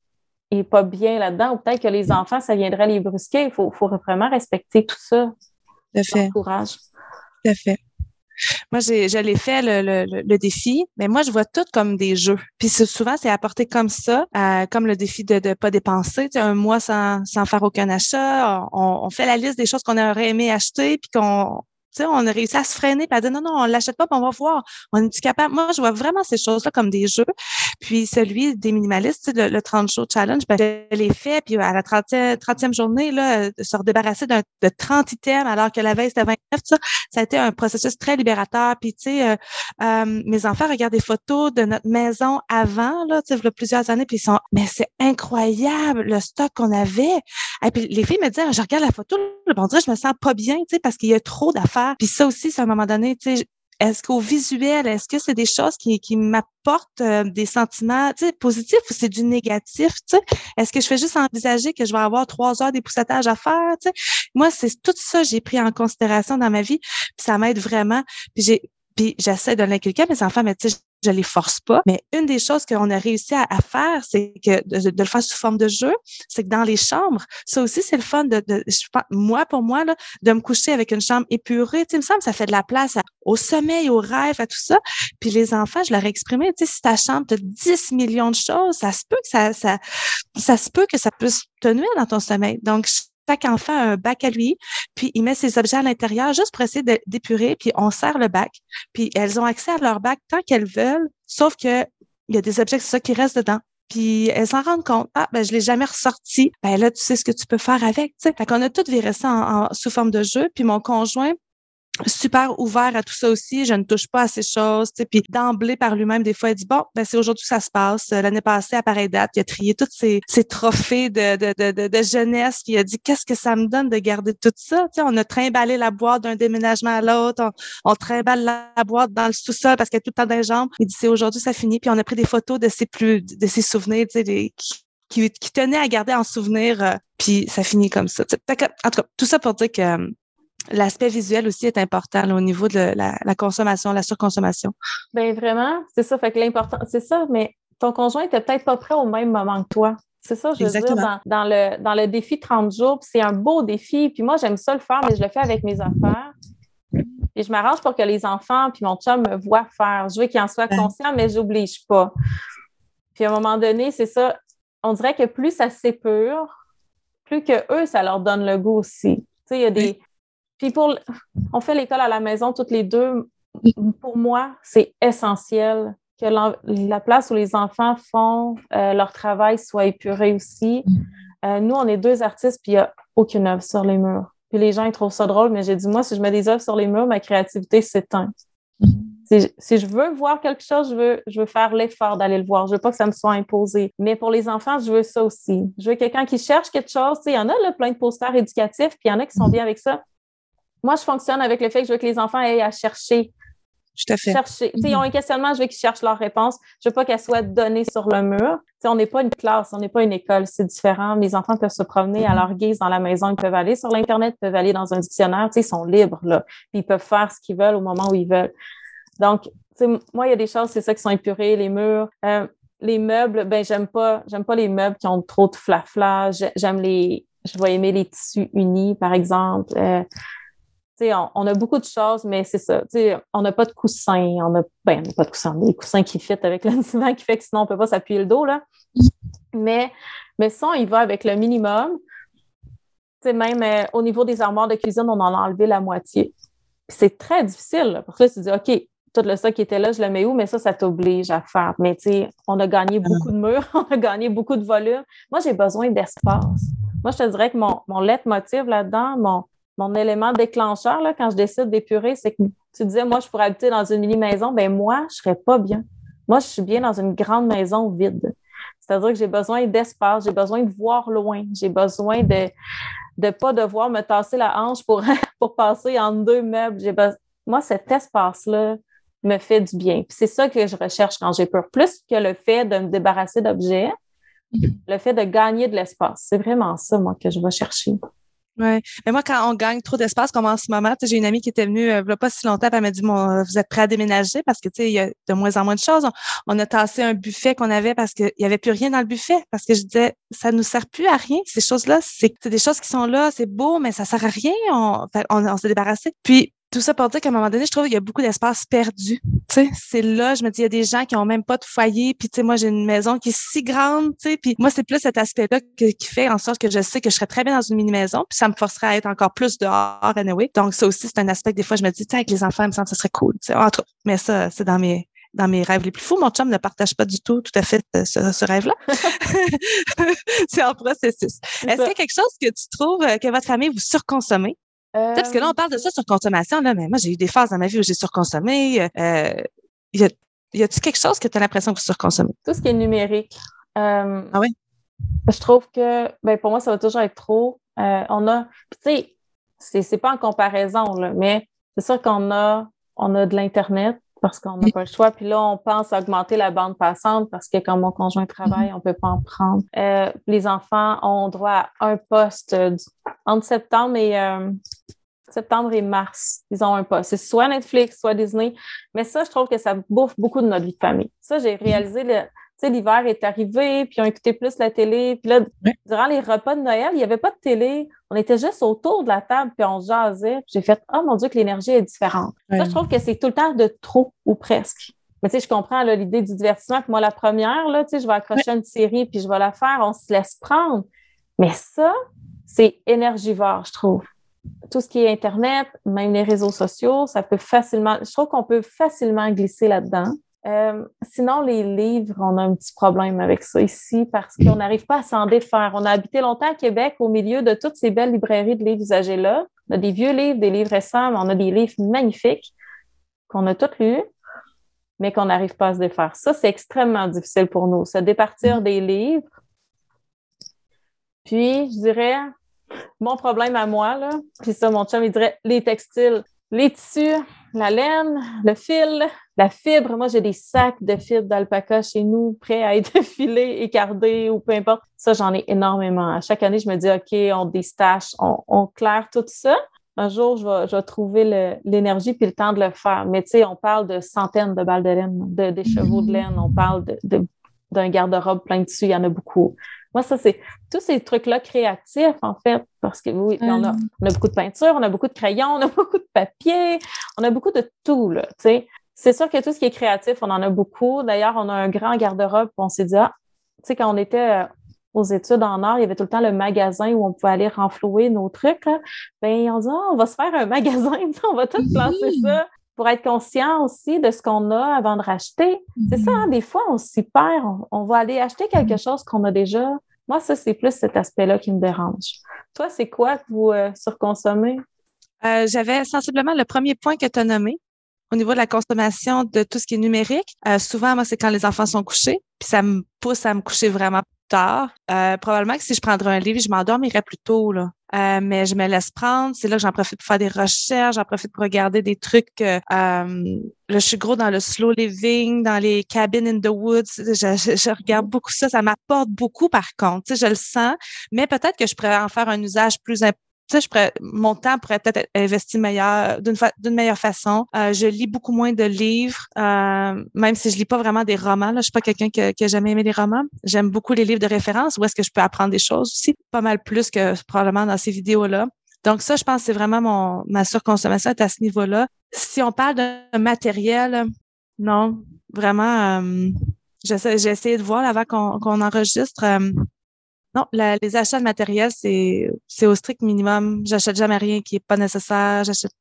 pas bien là-dedans, ou peut-être que les enfants, ça viendrait les brusquer. Il faut, vraiment respecter tout ça. Tout à fait. Courage. Tout à fait. Moi, j'ai, je l'ai fait le, défi, mais moi, je vois tout comme des jeux. Puis souvent, c'est apporté comme ça, comme le défi de ne pas dépenser. Un mois sans, sans faire aucun achat. On, on, fait la liste des choses qu'on aurait aimé acheter, puis qu'on on a réussi à se freiner et à dire non, non, on l'achète pas, on va voir. On est capable? Moi, je vois vraiment ces choses-là comme des jeux. Puis celui des minimalistes, le, le 30 jours challenge, ben, je l'ai fait. Puis à la 30e, 30e journée, là, de se redébarrasser de 30 items alors que la veille, c'était 29, ça, ça a été un processus très libérateur. Puis, tu sais, euh, euh, mes enfants regardent des photos de notre maison avant, là, tu plusieurs années, puis ils sont, mais c'est incroyable le stock qu'on avait. Et puis les filles me disent, je regarde la photo, on dirait, je me sens pas bien, tu sais, parce qu'il y a trop d'affaires puis ça aussi, c'est à un moment donné, tu sais, est-ce qu'au visuel, est-ce que c'est des choses qui, qui m'apportent euh, des sentiments positifs ou c'est du négatif? Est-ce que je fais juste envisager que je vais avoir trois heures d'époussetage à faire? Tu sais? Moi, c'est tout ça j'ai pris en considération dans ma vie, puis ça m'aide vraiment. Puis j'ai puis j'essaie de l'inculquer à mes enfants, mais tu sais, je les force pas. Mais une des choses qu'on a réussi à, faire, c'est que de, le faire sous forme de jeu, c'est que dans les chambres, ça aussi, c'est le fun de, de moi, pour moi, là, de me coucher avec une chambre épurée. Tu sais, me semble ça fait de la place au sommeil, au rêve, à tout ça. Puis les enfants, je leur ai exprimé, tu sais, si ta chambre, tu 10 millions de choses, ça se peut que ça, ça, ça se peut que ça puisse te nuire dans ton sommeil. Donc, chaque enfant un bac à lui, puis il met ses objets à l'intérieur juste pour essayer d'épurer, puis on sert le bac. Puis elles ont accès à leur bac tant qu'elles veulent, sauf que il y a des objets, qui restent dedans. Puis elles s'en rendent compte. Ah, ben je l'ai jamais ressorti. Ben là, tu sais ce que tu peux faire avec. Sais. Fait qu'on a tout viré ça en, sous forme de jeu. Puis mon conjoint, super ouvert à tout ça aussi. Je ne touche pas à ces choses. Tu. Puis d'emblée, par lui-même, des fois, il dit, bon, ben, c'est aujourd'hui que ça se passe. L'année passée, à pareille date, il a trié tous ces, ces trophées de, de, de, de, jeunesse. Puis il a dit, qu'est-ce que ça me donne de garder tout ça? On a trimballé la boîte d'un déménagement à l'autre. On, trimballe la boîte dans le sous-sol parce qu'elle est tout le temps dans les jambes. Il dit, c'est aujourd'hui, ça finit. Puis on a pris des photos de ses plus, de ses souvenirs, tu sais, qui, qui, tenait à garder en souvenir, euh, puis ça finit comme ça. en tout cas, tout ça pour dire que l'aspect visuel aussi est important au niveau de la, consommation, la surconsommation. Bien, vraiment, c'est ça. Fait que l'important, c'est ça, mais ton conjoint était peut-être pas prêt au même moment que toi. C'est ça, je veux dire, dans, le, dans le défi 30 jours, c'est un beau défi. Puis moi, j'aime ça le faire, mais je le fais avec mes affaires. Et je m'arrange pour que les enfants puis mon chum me voient faire. Je veux qu'ils en soient conscients, mais je n'oblige pas. Puis à un moment donné, c'est ça. On dirait que plus ça s'épure, plus que eux, ça leur donne le goût aussi. Tu sais, il y a des, puis pour, on fait l'école à la maison toutes les deux. Pour moi, c'est essentiel que la place où les enfants font euh, leur travail soit épurée aussi. Euh, nous, on est deux artistes, puis il n'y a aucune œuvre sur les murs. Puis les gens, ils trouvent ça drôle, mais j'ai dit, moi, si je mets des œuvres sur les murs, ma créativité s'éteint. Si, je veux voir quelque chose, je veux, je veux faire l'effort d'aller le voir. Je veux pas que ça me soit imposé. Mais pour les enfants, je veux ça aussi. Je veux quelqu'un qui cherche quelque chose. Il y en a là, plein de posters éducatifs, puis il y en a qui sont bien avec ça. Moi, je fonctionne avec le fait que je veux que les enfants aient à chercher tout à fait. Chercher. Ils ont un questionnement, je veux qu'ils cherchent leur réponse. Je veux pas qu'elle soit donnée sur le mur. on n'est pas une classe, on n'est pas une école, c'est différent. Mes enfants peuvent se promener à leur guise dans la maison, ils peuvent aller sur l'Internet, ils peuvent aller dans un dictionnaire, ils sont libres, là. Puis ils peuvent faire ce qu'ils veulent au moment où ils veulent. Donc, moi, il y a des choses, c'est ça qui sont épurées, les murs. Euh, les meubles, ben j'aime pas, j'aime pas les meubles qui ont trop de flafla. J'aime les, je vais aimer les tissus unis, par exemple. Euh, on, on, a beaucoup de choses, mais c'est ça. On n'a pas de coussins. On a, ben, pas de coussins. Des coussins qui fit avec le <laughs> divan qui fait que sinon, on ne peut pas s'appuyer le dos. Là. Mais, mais ça, il va avec le minimum. même euh, au niveau des armoires de cuisine, on en a enlevé la moitié. C'est très difficile. parce que là, tu dis, OK, tout le stock qui était là, je le mets où? Mais ça, ça t'oblige à faire. Mais tu sais, on a gagné ah. beaucoup de murs, <laughs> on a gagné beaucoup de volume. Moi, j'ai besoin d'espace. Moi, je te dirais que mon, mon leitmotiv là-dedans, mon, mon élément déclencheur là, quand je décide d'épurer, c'est que tu disais, moi, je pourrais habiter dans une mini-maison. Ben moi, je ne serais pas bien. Moi, je suis bien dans une grande maison vide. C'est-à-dire que j'ai besoin d'espace, j'ai besoin de voir loin, j'ai besoin de ne pas devoir me tasser la hanche pour, <laughs> pour passer en deux meubles. Moi, cet espace-là me fait du bien. c'est ça que je recherche quand j'ai peur, plus que le fait de me débarrasser d'objets, le fait de gagner de l'espace. C'est vraiment ça, moi, que je vais chercher. Oui. Mais moi, quand on gagne trop d'espace, comme en ce moment, j'ai une amie qui était venue euh, pas si longtemps, elle m'a dit bon, Vous êtes prêts à déménager? Parce que il y a de moins en moins de choses. On, a tassé un buffet qu'on avait parce qu'il n'y avait plus rien dans le buffet. Parce que je disais ça ne nous sert plus à rien. Ces choses-là, c'est des choses qui sont là, c'est beau, mais ça ne sert à rien. On, on, on s'est débarrassé. Puis tout ça pour dire qu'à un moment donné, je trouve qu'il y a beaucoup d'espace perdu. c'est là, je me dis, il y a des gens qui ont même pas de foyer, puis tu sais, moi, j'ai une maison qui est si grande, tu sais, puis moi, c'est plus cet aspect-là qui fait en sorte que je sais que je serais très bien dans une mini-maison, puis ça me forcerait à être encore plus dehors, anyway. Donc, ça aussi, c'est un aspect que des fois, je me dis, avec les enfants, il me semble que ça serait cool. Entre mais ça, c'est dans mes, dans mes rêves les plus fous. Mon chum ne partage pas du tout, tout à fait euh, ce, rêve-là. <laughs> <laughs> c'est en processus. Est-ce qu'il y a quelque chose que tu trouves euh, que votre famille vous surconsommez? Parce que là, on parle de ça sur consommation, là, mais moi, j'ai eu des phases dans ma vie où j'ai surconsommé. Euh, y a, y a-t-il quelque chose que tu as l'impression que vous surconsommez? Tout ce qui est numérique. Euh, ah oui? Je trouve que, ben, pour moi, ça va toujours être trop. Euh, on a, tu sais, c'est, pas en comparaison, là, mais c'est sûr qu'on a, on a de l'Internet parce qu'on n'a pas le choix. Puis là, on pense à augmenter la bande passante parce que quand mon conjoint travaille, on ne peut pas en prendre. les enfants ont droit à un poste entre septembre et septembre et mars, ils ont un poste. C'est soit Netflix, soit Disney. Mais ça, je trouve que ça bouffe beaucoup de notre vie de famille. Ça, j'ai réalisé, tu sais, l'hiver est arrivé, puis on écoutait plus la télé. Puis là, durant les repas de Noël, il n'y avait pas de télé. On était juste autour de la table, puis on jasait. Puis j'ai fait, oh mon Dieu, que l'énergie est différente. Ça, je trouve que c'est tout le temps de trop ou presque. Mais tu sais, je comprends l'idée du divertissement. Puis moi, la première, là, tu sais, je vais accrocher une série, puis je vais la faire. On se laisse prendre. Mais ça, c'est énergivore, je trouve tout ce qui est Internet, même les réseaux sociaux, ça peut facilement, je trouve qu'on peut facilement glisser là-dedans. Euh, sinon, les livres, on a un petit problème avec ça ici parce qu'on n'arrive pas à s'en défaire. On a habité longtemps à Québec au milieu de toutes ces belles librairies de livres usagés-là. On a des vieux livres, des livres récents, mais on a des livres magnifiques qu'on a tous lus, mais qu'on n'arrive pas à se défaire. Ça, c'est extrêmement difficile pour nous, se départir des livres. Puis, je dirais, mon problème à moi, là, puis ça, mon chum, il dirait les textiles, les tissus, la laine, le fil, la fibre. Moi, j'ai des sacs de fibres d'alpaca chez nous, prêts à être <laughs> filés, écardés ou peu importe. Ça, j'en ai énormément. À chaque année, je me dis, OK, on déstache, on, claire tout ça. Un jour, je vais, je vais trouver l'énergie puis le temps de le faire. Mais tu sais, on parle de centaines de balles de laine, de, des chevaux de laine, on parle de, d'un garde-robe plein de tissus, il y en a beaucoup. Moi, ça, c'est tous ces trucs-là créatifs, en fait, parce que oui, on, a, beaucoup de peinture, on a beaucoup de crayons, on a <laughs> beaucoup de papier, on a beaucoup de tout, là, tu sais. C'est sûr que tout ce qui est créatif, on en a beaucoup. D'ailleurs, on a un grand garde-robe, on s'est dit, ah, tu sais, quand on était euh, aux études en art, il y avait tout le temps le magasin où on pouvait aller renflouer nos trucs. Là. Ben, on dit, ah, on va se faire un <laughs> magasin, on va tout placer ça pour être conscient aussi de ce qu'on a avant de racheter. C'est ça, hein, des fois, on s'y perd. On, va aller acheter quelque chose qu'on a déjà. Moi, ça, c'est plus cet aspect-là qui me dérange. Toi, c'est quoi que vous euh, surconsommez? Euh, j'avais sensiblement le premier point que tu as nommé. Au niveau de la consommation de tout ce qui est numérique. Euh, souvent, moi, c'est quand les enfants sont couchés, puis ça me pousse à me coucher vraiment tard. Euh, probablement que si je prendrais un livre, je m'endormirais plus tôt, là. Euh, mais je me laisse prendre. C'est là que j'en profite pour faire des recherches, j'en profite pour regarder des trucs. Euh, là, je suis gros dans le slow living, dans les cabins in the woods. Je, je, regarde beaucoup ça. Ça m'apporte beaucoup, par contre. Tu sais, je le sens. Mais peut-être que je pourrais en faire un usage plus, tu sais, je pourrais, mon temps pourrait peut-être être investi meilleur, d'une, d'une meilleure façon. Euh, je lis beaucoup moins de livres, euh, même si je lis pas vraiment des romans. Là, je suis pas quelqu'un qui, qui a jamais aimé les romans. J'aime beaucoup les livres de référence où est-ce que je peux apprendre des choses aussi, pas mal plus que probablement dans ces vidéos-là. Donc ça, je pense que c'est vraiment mon ma surconsommation est à ce niveau-là. Si on parle d'un matériel, non, vraiment, euh, j'essaie, j'ai essayé de voir avant qu'on, qu'on enregistre. Euh, non, les achats de matériel, c'est, c'est au strict minimum. J'achète jamais rien qui est pas nécessaire. J'achète.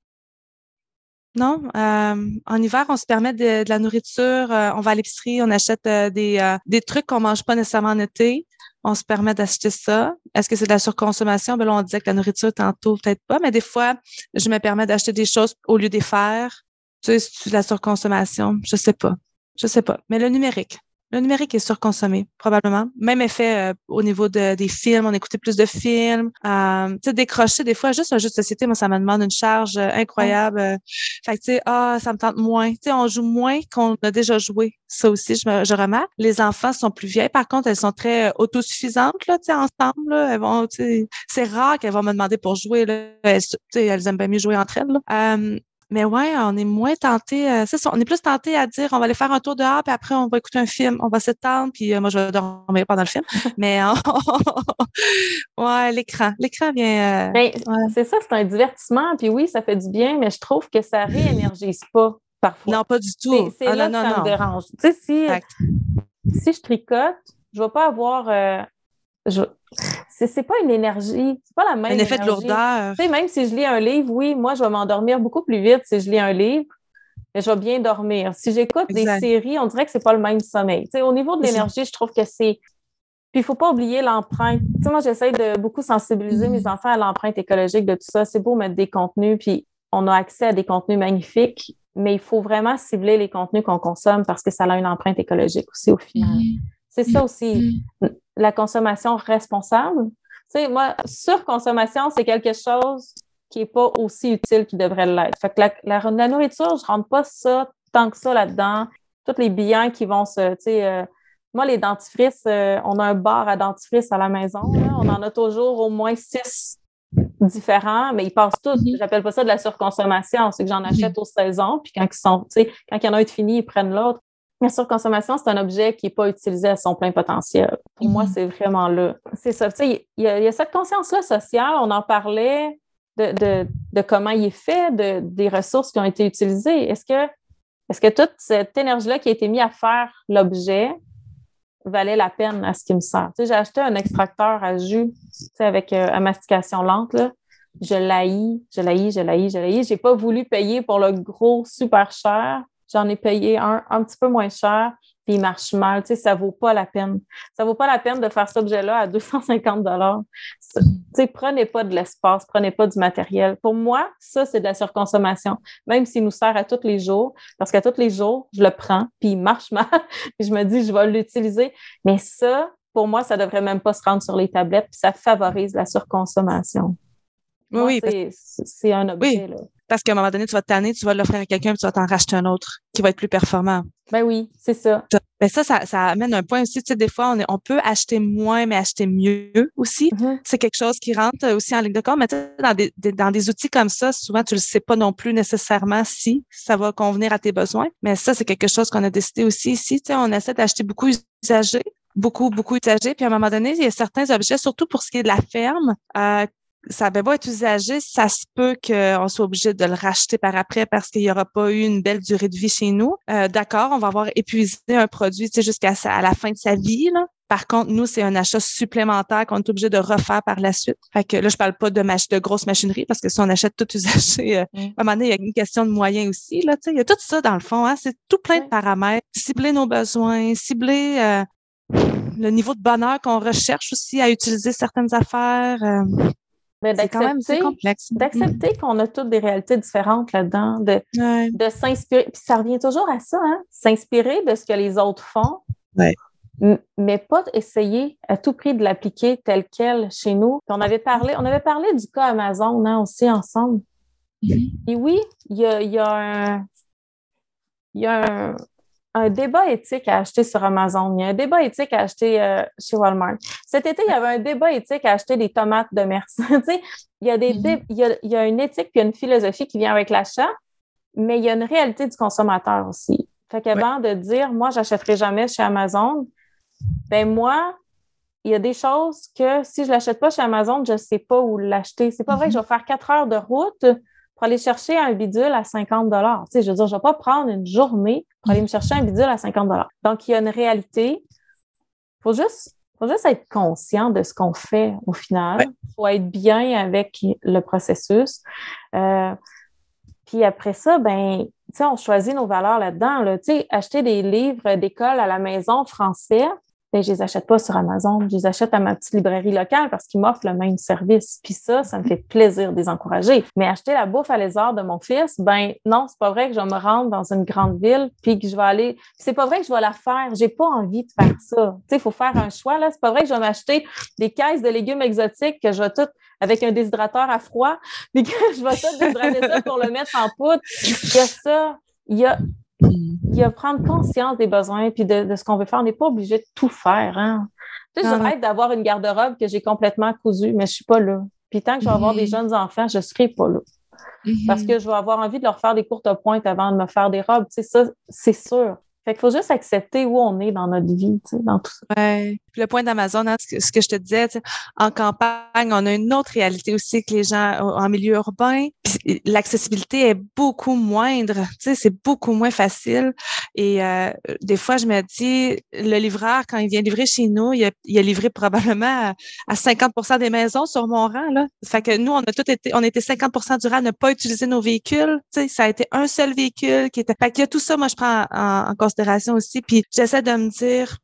Non, euh, en hiver, on se permet de, la nourriture. Euh, on va à l'épicerie, on achète euh, des, des trucs qu'on mange pas nécessairement en été. On se permet d'acheter ça. Est-ce que c'est de la surconsommation? Ben là, on disait que la nourriture, tantôt, peut-être pas, mais des fois, je me permets d'acheter des choses au lieu des faire. Tu sais, c'est de la surconsommation? Je sais pas. Je sais pas. Mais le numérique, le numérique est surconsommé, probablement. Même effet euh, au niveau de, des films, on écoutait plus de films. Euh, tu sais, décrocher des fois, juste un jeu de société, moi, ça me demande une charge euh, incroyable. Fait que, tu sais, ah, ça me tente moins. Tu sais, on joue moins qu'on a déjà joué. Ça aussi, je, me, je remarque. Les enfants sont plus vieilles. Par contre, elles sont très autosuffisantes, là, tu sais, ensemble. Là. Elles vont, tu sais, c'est rare qu'elles vont me demander pour jouer. Là. Elles, elles aiment bien mieux jouer entre elles. Là. Mais ouais, on est moins tenté. Euh, c'est ça, on est plus tenté à dire on va aller faire un tour dehors, puis après on va écouter un film, on va s'étendre, puis euh, moi je vais dormir pendant le film. <laughs> Mais <laughs> ouais, l'écran, l'écran vient. Euh, ben, c'est ça, c'est un divertissement, puis oui, ça fait du bien, mais je trouve que ça réénergise pas parfois. Non, pas du tout. C'est ah, là que ça me dérange. Tu sais, si, si je tricote, je vais pas avoir je... c'est pas une énergie, c'est pas la même. Un effet de lourdeur. Tu sais, même si je lis un livre, oui, moi, je vais m'endormir beaucoup plus vite si je lis un livre, mais je vais bien dormir. Si j'écoute des séries, on dirait que c'est pas le même sommeil. Tu sais, au niveau de l'énergie, je trouve que c'est. Puis il faut pas oublier l'empreinte. Tu sais, moi, j'essaie de beaucoup sensibiliser mes enfants à l'empreinte écologique de tout ça. C'est beau mettre des contenus, puis on a accès à des contenus magnifiques, mais il faut vraiment cibler les contenus qu'on consomme parce que ça a une empreinte écologique aussi au final. Mm-hmm. C'est ça aussi. La consommation responsable. Tu sais, moi, surconsommation, c'est quelque chose qui n'est pas aussi utile qu'il devrait l'être. Fait que la, la, nourriture, je ne rentre pas ça tant que ça là-dedans. Tous les biens qui vont se. Tu sais, euh, moi, les dentifrices, euh, on a un bar à dentifrice à la maison. On en a toujours au moins six différents, mais ils passent tous. Mm-hmm. J'appelle pas ça de la surconsommation. C'est que j'en achète mm-hmm. aux saisons, puis quand ils sont, tu sais, quand il y en a un de fini, ils prennent l'autre. La surconsommation, c'est un objet qui n'est pas utilisé à son plein potentiel. Pour moi, mhm. c'est vraiment là. C'est ça. Il y, a cette conscience-là sociale. On en parlait de, comment il est fait, de, des ressources qui ont été utilisées. Est-ce que, est que toute cette énergie-là qui a été mise à faire l'objet valait la peine à ce qui me sert? j'ai acheté un extracteur à jus avec euh, mastication lente. Là. Je l'haïs, je l'haïs, je l'haïs, je l'haïs. Je n'ai pas voulu payer pour le gros super cher J'en ai payé un un petit peu moins cher, puis il marche mal. Tu sais, ça vaut pas la peine. Ça vaut pas la peine de faire cet objet-là à 250 dollars. Tu sais, prenez pas de l'espace, prenez pas du matériel. Pour moi, ça, c'est de la surconsommation. Même s'il nous sert à tous les jours, parce qu'à tous les jours, je le prends, puis il marche mal, <laughs> puis je me dis, je vais l'utiliser. Mais ça, pour moi, ça devrait même pas se rendre sur les tablettes, puis ça favorise la surconsommation. Oui, c'est un objet. Là. Parce qu'à un moment donné, tu vas te tanner, tu vas l'offrir à quelqu'un, puis tu vas t'en racheter un autre qui va être plus performant. Ben oui, c'est ça. Ben ça, ça, ça, amène un point aussi. Tu sais, des fois, on, est, on peut acheter moins, mais acheter mieux aussi. Mm-hmm. C'est quelque chose qui rentre aussi en ligne de compte. Mais dans des, dans des outils comme ça, souvent, tu le sais pas non plus nécessairement si ça va convenir à tes besoins. Mais ça, c'est quelque chose qu'on a décidé aussi ici. Tu sais, on essaie d'acheter beaucoup usagé beaucoup, beaucoup usagé. Puis à un moment donné, il y a certains objets, surtout pour ce qui est de la ferme, euh, ça va pas être usagé, ça se peut qu'on soit obligé de le racheter par après parce qu'il n'y aura pas eu une belle durée de vie chez nous. Euh, D'accord, on va avoir épuisé un produit jusqu'à à la fin de sa vie. Là. Par contre, nous, c'est un achat supplémentaire qu'on est obligé de refaire par la suite. Fait que là, je parle pas de, de grosse machinerie parce que si on achète tout usagé, euh, mm. à un moment donné, il y a une question de moyens aussi. Là, il y a tout ça dans le fond. Hein, c'est tout plein de paramètres. Cibler nos besoins, cibler euh, le niveau de bonheur qu'on recherche aussi à utiliser certaines affaires. Euh, c'est quand même complexe. D'accepter qu'on a toutes des réalités différentes là-dedans, de, de s'inspirer. Puis ça revient toujours à ça, hein? s'inspirer de ce que les autres font. Mais pas essayer à tout prix de l'appliquer tel quel chez nous. on avait parlé, on avait parlé du cas Amazon hein, aussi ensemble. Mm-hmm. Et oui, il y a, y a un, il y a un, un débat éthique à acheter sur Amazon. Il y a un débat éthique à acheter euh, chez Walmart. Cet été, il y avait un débat éthique à acheter des tomates de Mers. <laughs> il, y a des mm-hmm. il, y a, il y a une éthique et une philosophie qui vient avec l'achat, mais il y a une réalité du consommateur aussi. Fait qu'avant de dire, moi, j'achèterai jamais chez Amazon, ben moi, il y a des choses que si je l'achète pas chez Amazon, je ne sais pas où l'acheter. C'est pas vrai que je mm-hmm. vais faire quatre heures de route pour aller chercher un bidule à 50 dollars. Tu sais, je veux dire, je vais pas prendre une journée pour aller me chercher un bidule à 50 dollars. Donc, il y a une réalité. Faut juste, faut juste être conscient de ce qu'on fait au final. Il faut être bien avec le processus. Euh, puis après ça, ben, tu sais, on choisit nos valeurs là-dedans. Là. Tu sais, acheter des livres d'école à la maison français, ben, je les achète pas sur Amazon, je les achète à ma petite librairie locale parce qu'ils m'offrent le même service. Puis ça, ça me fait plaisir de les encourager. Mais acheter la bouffe à lézard de mon fils, ben non, c'est pas vrai que je vais me rendre dans une grande ville puis que je vais aller. C'est pas vrai que je vais la faire. J'ai pas envie de faire ça. Tu sais, il faut faire un choix là. C'est pas vrai que je vais m'acheter des caisses de légumes exotiques que je vais tout avec un déshydrateur à froid, <laughs> puis que je vais tout déshydrater ça pour le mettre en poudre. Il y a ça. Il y a il y a prendre conscience des besoins puis de, ce qu'on veut faire. On n'est pas obligé de tout faire. Hein? Tu sais, je d'avoir une garde-robe que j'ai complètement cousue, mais je ne suis pas là. Puis tant que je vais avoir des mm-hmm. jeunes enfants, je ne serai pas là. Parce mm-hmm. que je vais avoir envie de leur faire des courtes pointes avant de me faire des robes. Tu sais, ça, c'est sûr. Fait qu'il faut juste accepter où on est dans notre vie, tu sais, dans tout ça. Ouais. Le point d'Amazon, hein, ce, que, je te disais, en campagne, on a une autre réalité aussi que les gens en milieu urbain. L'accessibilité est beaucoup moindre, tu sais, c'est beaucoup moins facile. Et euh, des fois, je me dis, le livreur, quand il vient livrer chez nous, il a, il a livré probablement à, 50% des maisons sur mon rang. Là. Fait que nous, on a tout été, on était 50 du rang à ne pas utiliser nos véhicules. Tu sais, ça a été un seul véhicule qui était. Fait qu'il y a tout ça, moi, je prends en, en considération aussi. Puis j'essaie de me dire,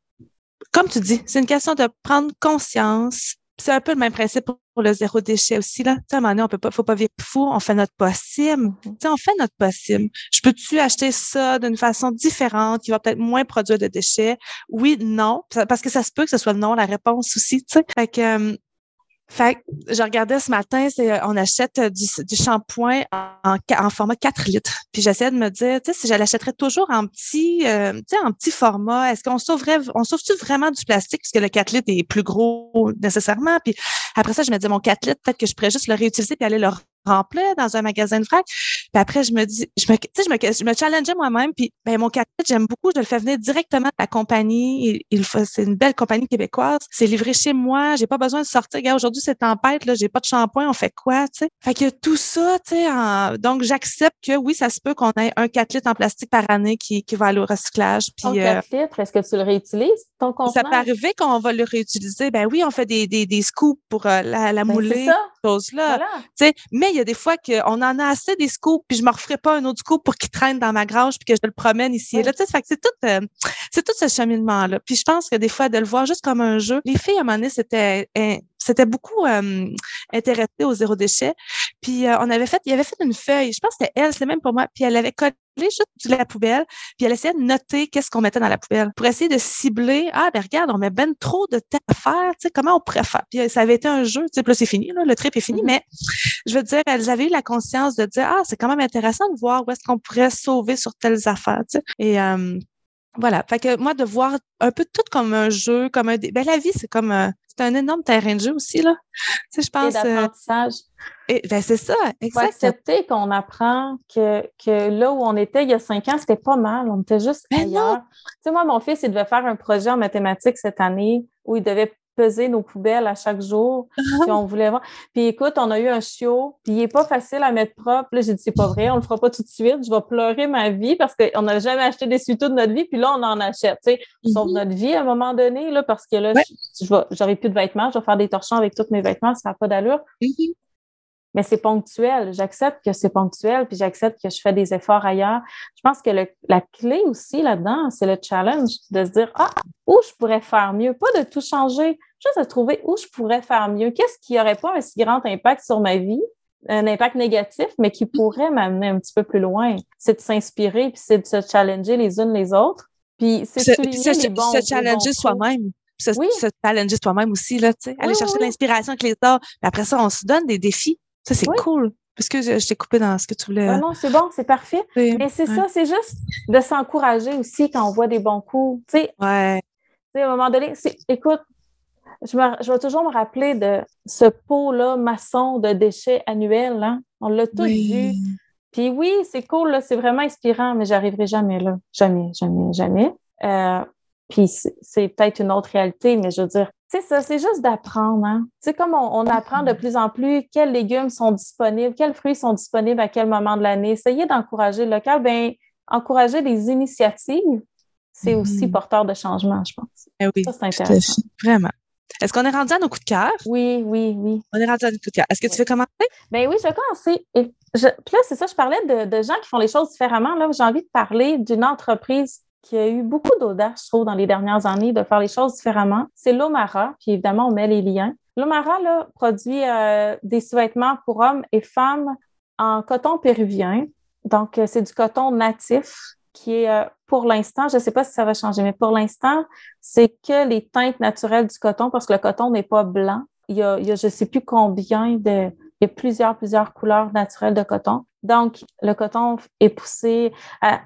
comme tu dis, c'est une question de prendre conscience. C'est un peu le même principe pour le zéro déchet aussi. Là. à un moment donné, on peut pas, faut pas vivre fou, on fait notre possible. Mm-hmm. sais, on fait notre possible. Je peux-tu acheter ça d'une façon différente qui va peut-être moins produire de déchets? Oui, non. Parce que ça se peut que ce soit non la réponse aussi. sais. Fait que euh, fait je regardais ce matin, c'est euh, on achète euh, du, du shampoing en, en, format 4 litres. Puis j'essayais de me dire, tu sais, si je l'achèterais toujours en petit, euh, tu sais, en petit format, est-ce qu'on sauverait, on sauve-tu vraiment du plastique puisque le 4 litres est plus gros nécessairement? Puis après ça, je me disais, mon 4 litres, peut-être que je pourrais juste le réutiliser puis aller le remplir dans un magasin de vrac. Puis après, je me dis, je me, je me, je me challengeais moi-même. Puis ben, mon café, j'aime beaucoup. Je le fais venir directement de la compagnie. Il, c'est une belle compagnie québécoise. C'est livré chez moi. J'ai pas besoin de sortir. Regarde, aujourd'hui, c'est tempête. Là, j'ai pas de shampoing. On fait quoi, tu sais? Fait que tout ça, tu sais, donc j'accepte que oui, ça se peut qu'on ait un 4 litres en plastique par année qui, qui va aller au recyclage. Puis, 4 euh, litres, est-ce que tu le réutilises, ton contenant? Ça peut arriver qu'on va le réutiliser. Ben oui, on fait des, des, des scoops pour euh, la, la ben, mouler, choses là. Tu sais, mais il y a des fois qu'on en a assez des scoops, puis je me referai pas un autre scoop pour qu'il traîne dans ma grange, puis que je le promène ici et là. Tu sais, c'est tout, euh, c'est tout ce cheminement-là. Puis je pense que des fois, de le voir juste comme un jeu, les filles, à un moment donné, c'était c'était beaucoup euh, intéressé au zéro déchet. Puis euh, on avait fait, il avait fait une feuille, je pense que c'était elle, c'est même pour moi, puis elle avait collé juste de la poubelle, puis elle essayait de noter qu'est-ce qu'on mettait dans la poubelle pour essayer de cibler, ah ben regarde, on met ben trop de temps à faire, tu sais, comment on pourrait faire. Puis ça avait été un jeu, tu sais, là c'est fini, là, le trip est fini, mm-hmm. mais je veux dire, elles avaient eu la conscience de dire, ah c'est quand même intéressant de voir où est-ce qu'on pourrait sauver sur telles affaires, tu sais. Et euh, voilà. Fait que moi, de voir un peu tout comme un jeu, comme un. Ben, la vie, c'est comme. Euh, c'est un énorme terrain de jeu aussi, là. <laughs> Tu sais, je pense. Et euh, d'apprentissage. Et, ben, c'est ça. Faut accepter qu'on apprend que, que là où on était il y a cinq ans, c'était pas mal. On était juste ben ailleurs. Tu sais, moi, mon fils, il devait faire un projet en mathématiques cette année où il devait peser nos poubelles à chaque jour. puis <laughs> on voulait voir. Puis écoute, on a eu un chiot, puis il n'est pas facile à mettre propre. Là, j'ai dit, c'est pas vrai, on le fera pas tout de suite. Je vais pleurer ma vie parce qu'on n'a jamais acheté des suitos de notre vie, puis là, on en achète. Tu sais, sauve mm-hmm. notre vie à un moment donné, là, parce que là, j'aurai plus de vêtements, je vais faire des torchons avec tous mes vêtements, ça n'a pas d'allure. Mm-hmm. Mais c'est ponctuel. J'accepte que c'est ponctuel, puis j'accepte que je fais des efforts ailleurs. Je pense que la clé aussi là-dedans, c'est le challenge de se dire, ah, où je pourrais faire mieux, pas de tout changer, juste de trouver où je pourrais faire mieux. Qu'est-ce qui n'aurait pas un si grand impact sur ma vie, un impact négatif, mais qui pourrait m'amener un petit peu plus loin. C'est de s'inspirer, puis c'est de se challenger les unes les autres. Puis c'est de se, bons, se challenger soi-même se, oui. se challenger soi-même aussi, là, tu sais, aller chercher l'inspiration avec les autres. Puis après ça, on se donne des défis. Ça, c'est cool. Parce que je, t'ai coupé dans ce que tu voulais. Ah non, c'est bon, c'est parfait. Mais c'est ça, c'est juste de s'encourager aussi quand on voit des bons coups. Tu sais, ouais. à un moment donné, écoute, je, me, je vais toujours me rappeler de ce pot-là maçon de déchets annuels. Hein? On l'a tous vu. Puis oui, c'est cool, c'est vraiment inspirant, mais j'arriverai jamais là. Jamais, jamais, jamais. Euh, puis c'est peut-être une autre réalité, mais je veux dire, c'est ça, c'est juste d'apprendre. Hein? Sais, comme on, apprend de plus en plus quels légumes sont disponibles, quels fruits sont disponibles à quel moment de l'année, essayer d'encourager le local, bien, encourager des initiatives, c'est aussi mm-hmm. porteur de changement, je pense. Eh oui, ça, c'est intéressant. Vraiment. Est-ce qu'on est rendu à nos coups de cœur? Oui, oui, oui. On est rendu à nos coups de cœur. Est-ce que tu veux commencer? Bien oui, je vais commencer. Et puis là, c'est ça, je parlais de, de, gens qui font les choses différemment. Là, j'ai envie de parler d'une entreprise qui a eu beaucoup d'audace, je trouve, dans les dernières années de faire les choses différemment, c'est l'Omara. Puis évidemment, on met les liens. L'Omara là, produit euh, des sous-vêtements pour hommes et femmes en coton péruvien. Donc, euh, c'est du coton natif qui est, euh, pour l'instant, je ne sais pas si ça va changer, mais pour l'instant, c'est que les teintes naturelles du coton parce que le coton n'est pas blanc. Il y a, je ne sais plus combien de... Il y a plusieurs, plusieurs couleurs naturelles de coton. Donc, le coton est poussé à,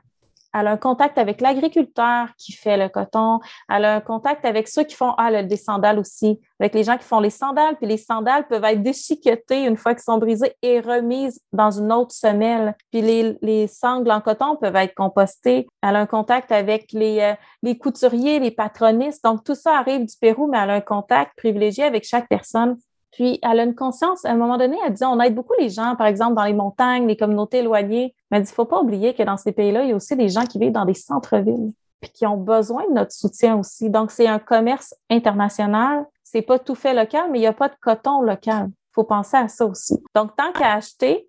elle a un contact avec l'agriculteur qui fait le coton. Elle a un contact avec ceux qui font ah, des sandales aussi, avec les gens qui font les sandales. Puis les sandales peuvent être déchiquetées une fois qu'elles sont brisées et remises dans une autre semelle. Puis les, les sangles en coton peuvent être compostées. Elle a un contact avec les, euh, les couturiers, les patronistes. Donc tout ça arrive du Pérou, mais elle a un contact privilégié avec chaque personne. Puis, elle a une conscience, à un moment donné, elle dit, on aide beaucoup les gens, par exemple, dans les montagnes, les communautés éloignées. Mais elle dit, il ne faut pas oublier que dans ces pays-là, il y a aussi des gens qui vivent dans des centres-villes, puis qui ont besoin de notre soutien aussi. Donc, c'est un commerce international. C'est pas tout fait local, mais il n'y a pas de coton local. Il faut penser à ça aussi. Donc, tant qu'à acheter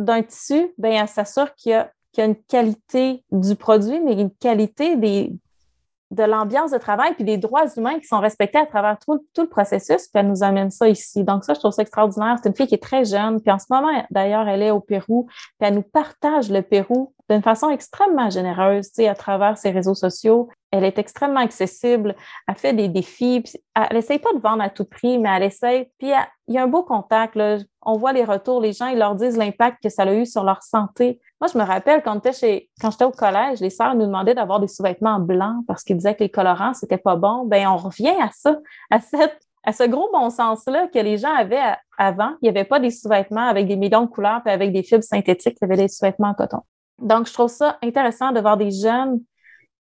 d'un tissu, ben, elle s'assure qu'il y a qu'il y a une qualité du produit, mais une qualité des, de l'ambiance de travail puis des droits humains qui sont respectés à travers tout, tout, le processus, puis elle nous amène ça ici. Donc ça, je trouve ça extraordinaire. C'est une fille qui est très jeune, puis en ce moment, d'ailleurs, elle est au Pérou, puis elle nous partage le Pérou d'une façon extrêmement généreuse, tu sais, à travers ses réseaux sociaux. Elle est extrêmement accessible, elle fait des défis, elle essaye pas de vendre à tout prix, mais elle essaye. Puis il y a un beau contact, là. On voit les retours, les gens, ils leur disent l'impact que ça a eu sur leur santé. Moi, je me rappelle quand, j'étais au collège, les sœurs nous demandaient d'avoir des sous-vêtements blancs parce qu'ils disaient que les colorants, c'était pas bon. Ben, on revient à ça, à cette à ce gros bon sens-là que les gens avaient avant. Il n'y avait pas des sous-vêtements avec des millions de couleurs puis avec des fibres synthétiques. Il y avait des sous-vêtements en coton. Donc, je trouve ça intéressant de voir des jeunes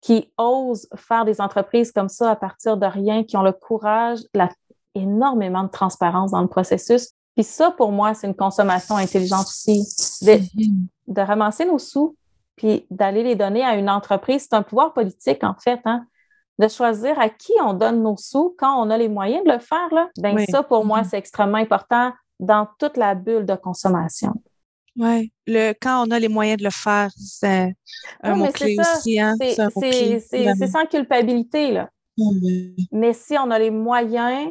qui osent faire des entreprises comme ça à partir de rien, qui ont le courage, la, énormément de transparence dans le processus. Puis ça, pour moi, c'est une consommation intelligente aussi. De, mm-hmm de ramasser nos sous puis d'aller les donner à une entreprise. C'est un pouvoir politique, en fait, hein, de choisir à qui on donne nos sous quand on a les moyens de le faire. Là. Ben, ça, pour moi, mm-hmm. c'est extrêmement important dans toute la bulle de consommation. Oui, le quand on a les moyens de le faire, c'est un mot-clé aussi. Hein? C'est sans culpabilité, là. Mais si on a les moyens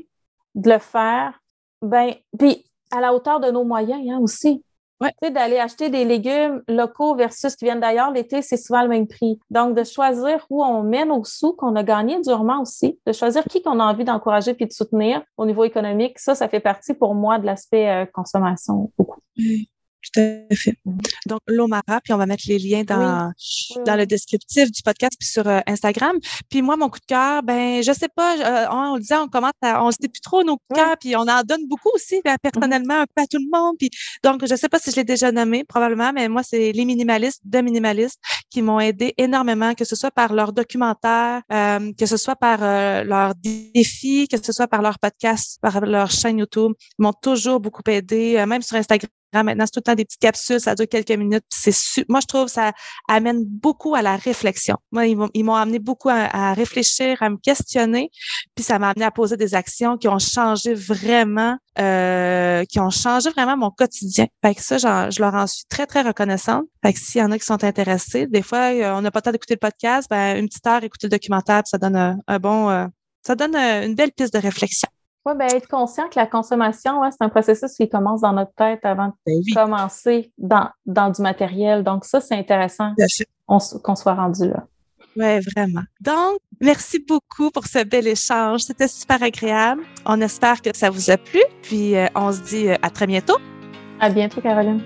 de le faire, ben, puis à la hauteur de nos moyens hein, aussi. Ouais. D'aller acheter des légumes locaux versus qui viennent d'ailleurs, l'été, c'est souvent le même prix. Donc, de choisir où on met nos sous qu'on a gagné durement aussi, de choisir qui qu'on a envie d'encourager puis de soutenir au niveau économique, ça, ça fait partie pour moi de l'aspect euh, consommation beaucoup. Tout à fait. Donc, l'Omara, puis on va mettre les liens dans, dans le descriptif du podcast puis sur euh, Instagram. Puis moi, mon coup de cœur, ben, je sais pas, euh, on, le disait, on commence à, on sait plus trop nos coups de cœur, puis on en donne beaucoup aussi, ben, personnellement, un peu à tout le monde. Puis, donc, je sais pas si je l'ai déjà nommé, probablement, mais moi, c'est les minimalistes de minimalistes qui m'ont aidé énormément, que ce soit par leur documentaire, euh, que ce soit par leurs défis, que ce soit par leur podcast, par leur chaîne YouTube. Ils m'ont toujours beaucoup aidé, même sur Instagram Maintenant, c'est tout le temps des petites capsules, ça dure quelques minutes. C'est moi, je trouve que ça amène beaucoup à la réflexion. Moi, ils m'ont amené beaucoup à, réfléchir, à me questionner, puis ça m'a amené à poser des actions qui ont changé vraiment, euh, qui ont changé vraiment mon quotidien. Fait que ça, je leur en suis très, très reconnaissante. Fait que s'il y en a qui sont intéressés, des fois, euh, on n'a pas le temps d'écouter le podcast, ben, une petite heure, écouter le documentaire, ça donne un, bon, euh, ça donne une belle piste de réflexion. Oui, bien, être conscient que la consommation, c'est un processus qui commence dans notre tête avant de ben commencer dans, dans du matériel. Donc, ça, c'est intéressant qu'on soit rendu là. Oui, vraiment. Donc, merci beaucoup pour ce bel échange. C'était super agréable. On espère que ça vous a plu. Puis, euh, on se dit euh, à très bientôt. À bientôt, Caroline.